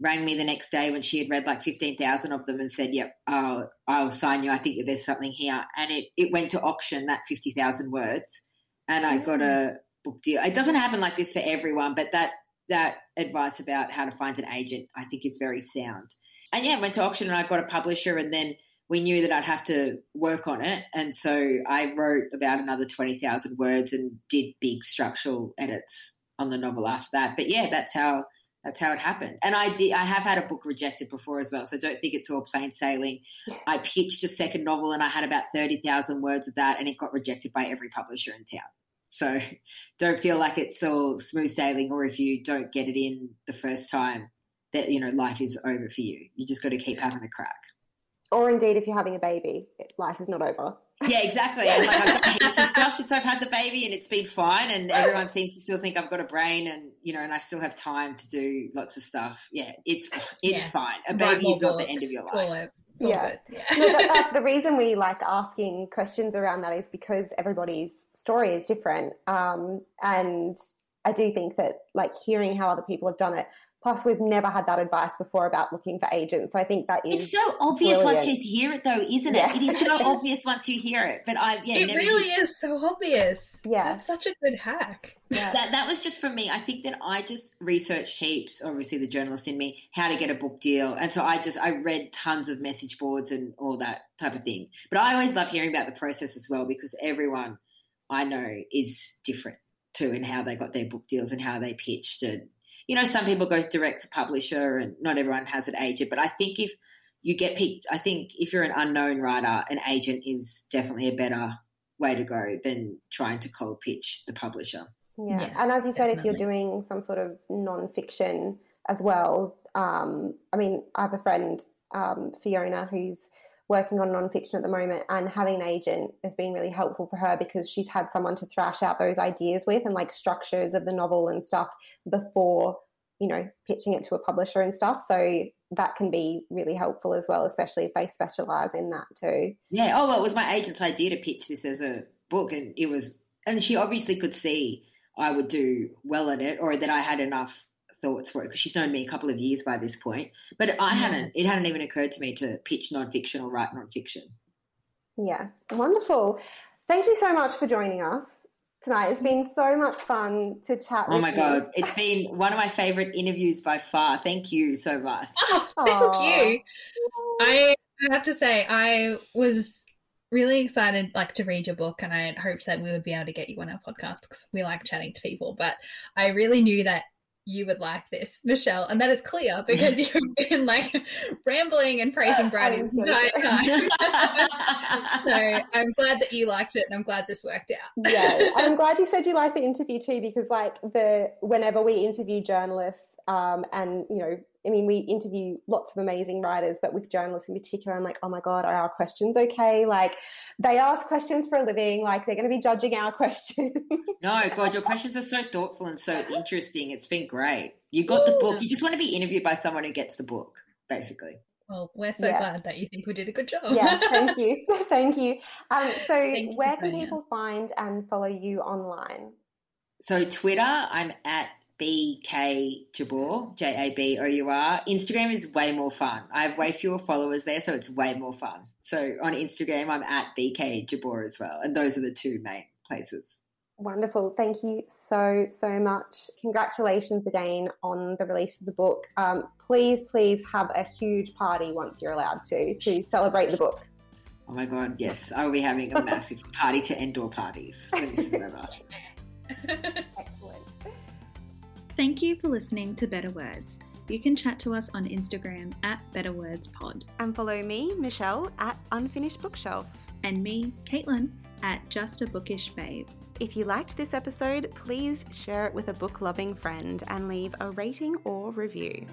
[SPEAKER 3] rang me the next day when she had read like fifteen thousand of them and said, "Yep, I'll, I'll sign you. I think that there's something here." And it it went to auction that fifty thousand words, and I got a mm. book deal. It doesn't happen like this for everyone, but that that advice about how to find an agent, I think, is very sound. And yeah, went to auction and I got a publisher, and then we knew that I'd have to work on it, and so I wrote about another twenty thousand words and did big structural edits on the novel after that. But yeah, that's how that's how it happened. And I did I have had a book rejected before as well, so don't think it's all plain sailing. I pitched a second novel and I had about thirty thousand words of that, and it got rejected by every publisher in town. So don't feel like it's all smooth sailing, or if you don't get it in the first time, that you know life is over for you. You just got to keep having a crack.
[SPEAKER 1] Or indeed, if you're having a baby, life is not over.
[SPEAKER 3] Yeah, exactly. And like I've done heaps of stuff since I've had the baby, and it's been fine. And everyone seems to still think I've got a brain, and you know, and I still have time to do lots of stuff. Yeah, it's it's
[SPEAKER 2] Yeah.
[SPEAKER 3] fine. A
[SPEAKER 2] Write
[SPEAKER 3] baby is not the end of your life.
[SPEAKER 2] it- all
[SPEAKER 1] Yeah.
[SPEAKER 2] good.
[SPEAKER 1] No, that, that, the reason we like asking questions around that is because everybody's story is different. Um, and I do think that like hearing how other people have done it, plus we've never had that advice before about looking for agents. So I think that is
[SPEAKER 3] It's so obvious once you hear it, though, isn't it? It is so obvious once you hear it. But I, yeah,
[SPEAKER 2] it
[SPEAKER 3] never
[SPEAKER 2] really
[SPEAKER 3] did-
[SPEAKER 2] is so obvious.
[SPEAKER 1] Yeah.
[SPEAKER 2] That's such a good hack.
[SPEAKER 1] yeah.
[SPEAKER 3] That that was just from me. I think that I just researched heaps. Obviously, the journalist in me, how to get a book deal, and so I just I read tons of message boards and all that type of thing. But I always love hearing about the process as well because everyone I know is different too in how they got their book deals and how they pitched. And you know, some people go direct to publisher, and not everyone has an agent. But I think if you get picked, I think if you're an unknown writer, an agent is definitely a better way to go than trying to cold pitch the publisher.
[SPEAKER 1] Yeah.
[SPEAKER 2] Yeah,
[SPEAKER 1] and as you said, if you're doing some sort of non-fiction as well, um, I mean, I have a friend, um, Fiona, who's working on non-fiction at the moment, and having an agent has been really helpful for her because she's had someone to thrash out those ideas with and like structures of the novel and stuff before, you know, pitching it to a publisher and stuff. So that can be really helpful as well, especially if they specialize in that too.
[SPEAKER 3] Yeah. Oh well, it was my agent's idea to pitch this as a book, and it was, and she obviously could see I would do well at it or that I had enough thoughts for it because she's known me a couple of years by this point. But I mm. hadn't, it hadn't even occurred to me to pitch nonfiction or write nonfiction.
[SPEAKER 1] Yeah, wonderful. Thank you so much for joining us tonight. It's been so much fun to chat
[SPEAKER 3] oh my
[SPEAKER 1] you.
[SPEAKER 3] God. It's been one of my favorite interviews by far. Thank you so much.
[SPEAKER 2] Oh, thank Aww. you. I have to say, I was really excited like to read your book and I had hoped that we would be able to get you on our podcast because we like chatting to people. But I really knew that you would like this, Michelle, and that is clear because you've been like rambling and praising Bridie this entire time. so I'm glad that you liked it, and I'm glad this worked out.
[SPEAKER 1] yeah, I'm glad you said you liked the interview too, because like the whenever we interview journalists, um, and you know I mean, we interview lots of amazing writers, but with journalists in particular, I'm like, oh my God, are our questions okay? Like, they ask questions for a living, like, they're going to be judging our questions.
[SPEAKER 3] no, God, your questions are so thoughtful and so interesting. It's been great. You got the book. You just want to be interviewed by someone who gets the book, basically.
[SPEAKER 2] Well, we're so yeah. glad that you think we did a good job.
[SPEAKER 1] yeah, thank you. thank you. Um, so, thank where you, can people find and follow you online?
[SPEAKER 3] So, Twitter, I'm at BK Jabour, J A B O U R. Instagram is way more fun. I have way fewer followers there, so it's way more fun. So on Instagram, I'm at BK Jabour as well. And those are the two main places.
[SPEAKER 1] Wonderful. Thank you so, so much. Congratulations again on the release of the book. Um, please, please have a huge party once you're allowed to, to celebrate the book.
[SPEAKER 3] Oh my God, yes. I will be having a massive party to all parties when this is over.
[SPEAKER 2] Thank you for listening to Better Words. You can chat to us on Instagram at Better Words Pod.
[SPEAKER 1] And follow me, Michelle, at Unfinished Bookshelf.
[SPEAKER 2] And me, Caitlin, at Just a Bookish Babe.
[SPEAKER 1] If you liked this episode, please share it with a book loving friend and leave a rating or review.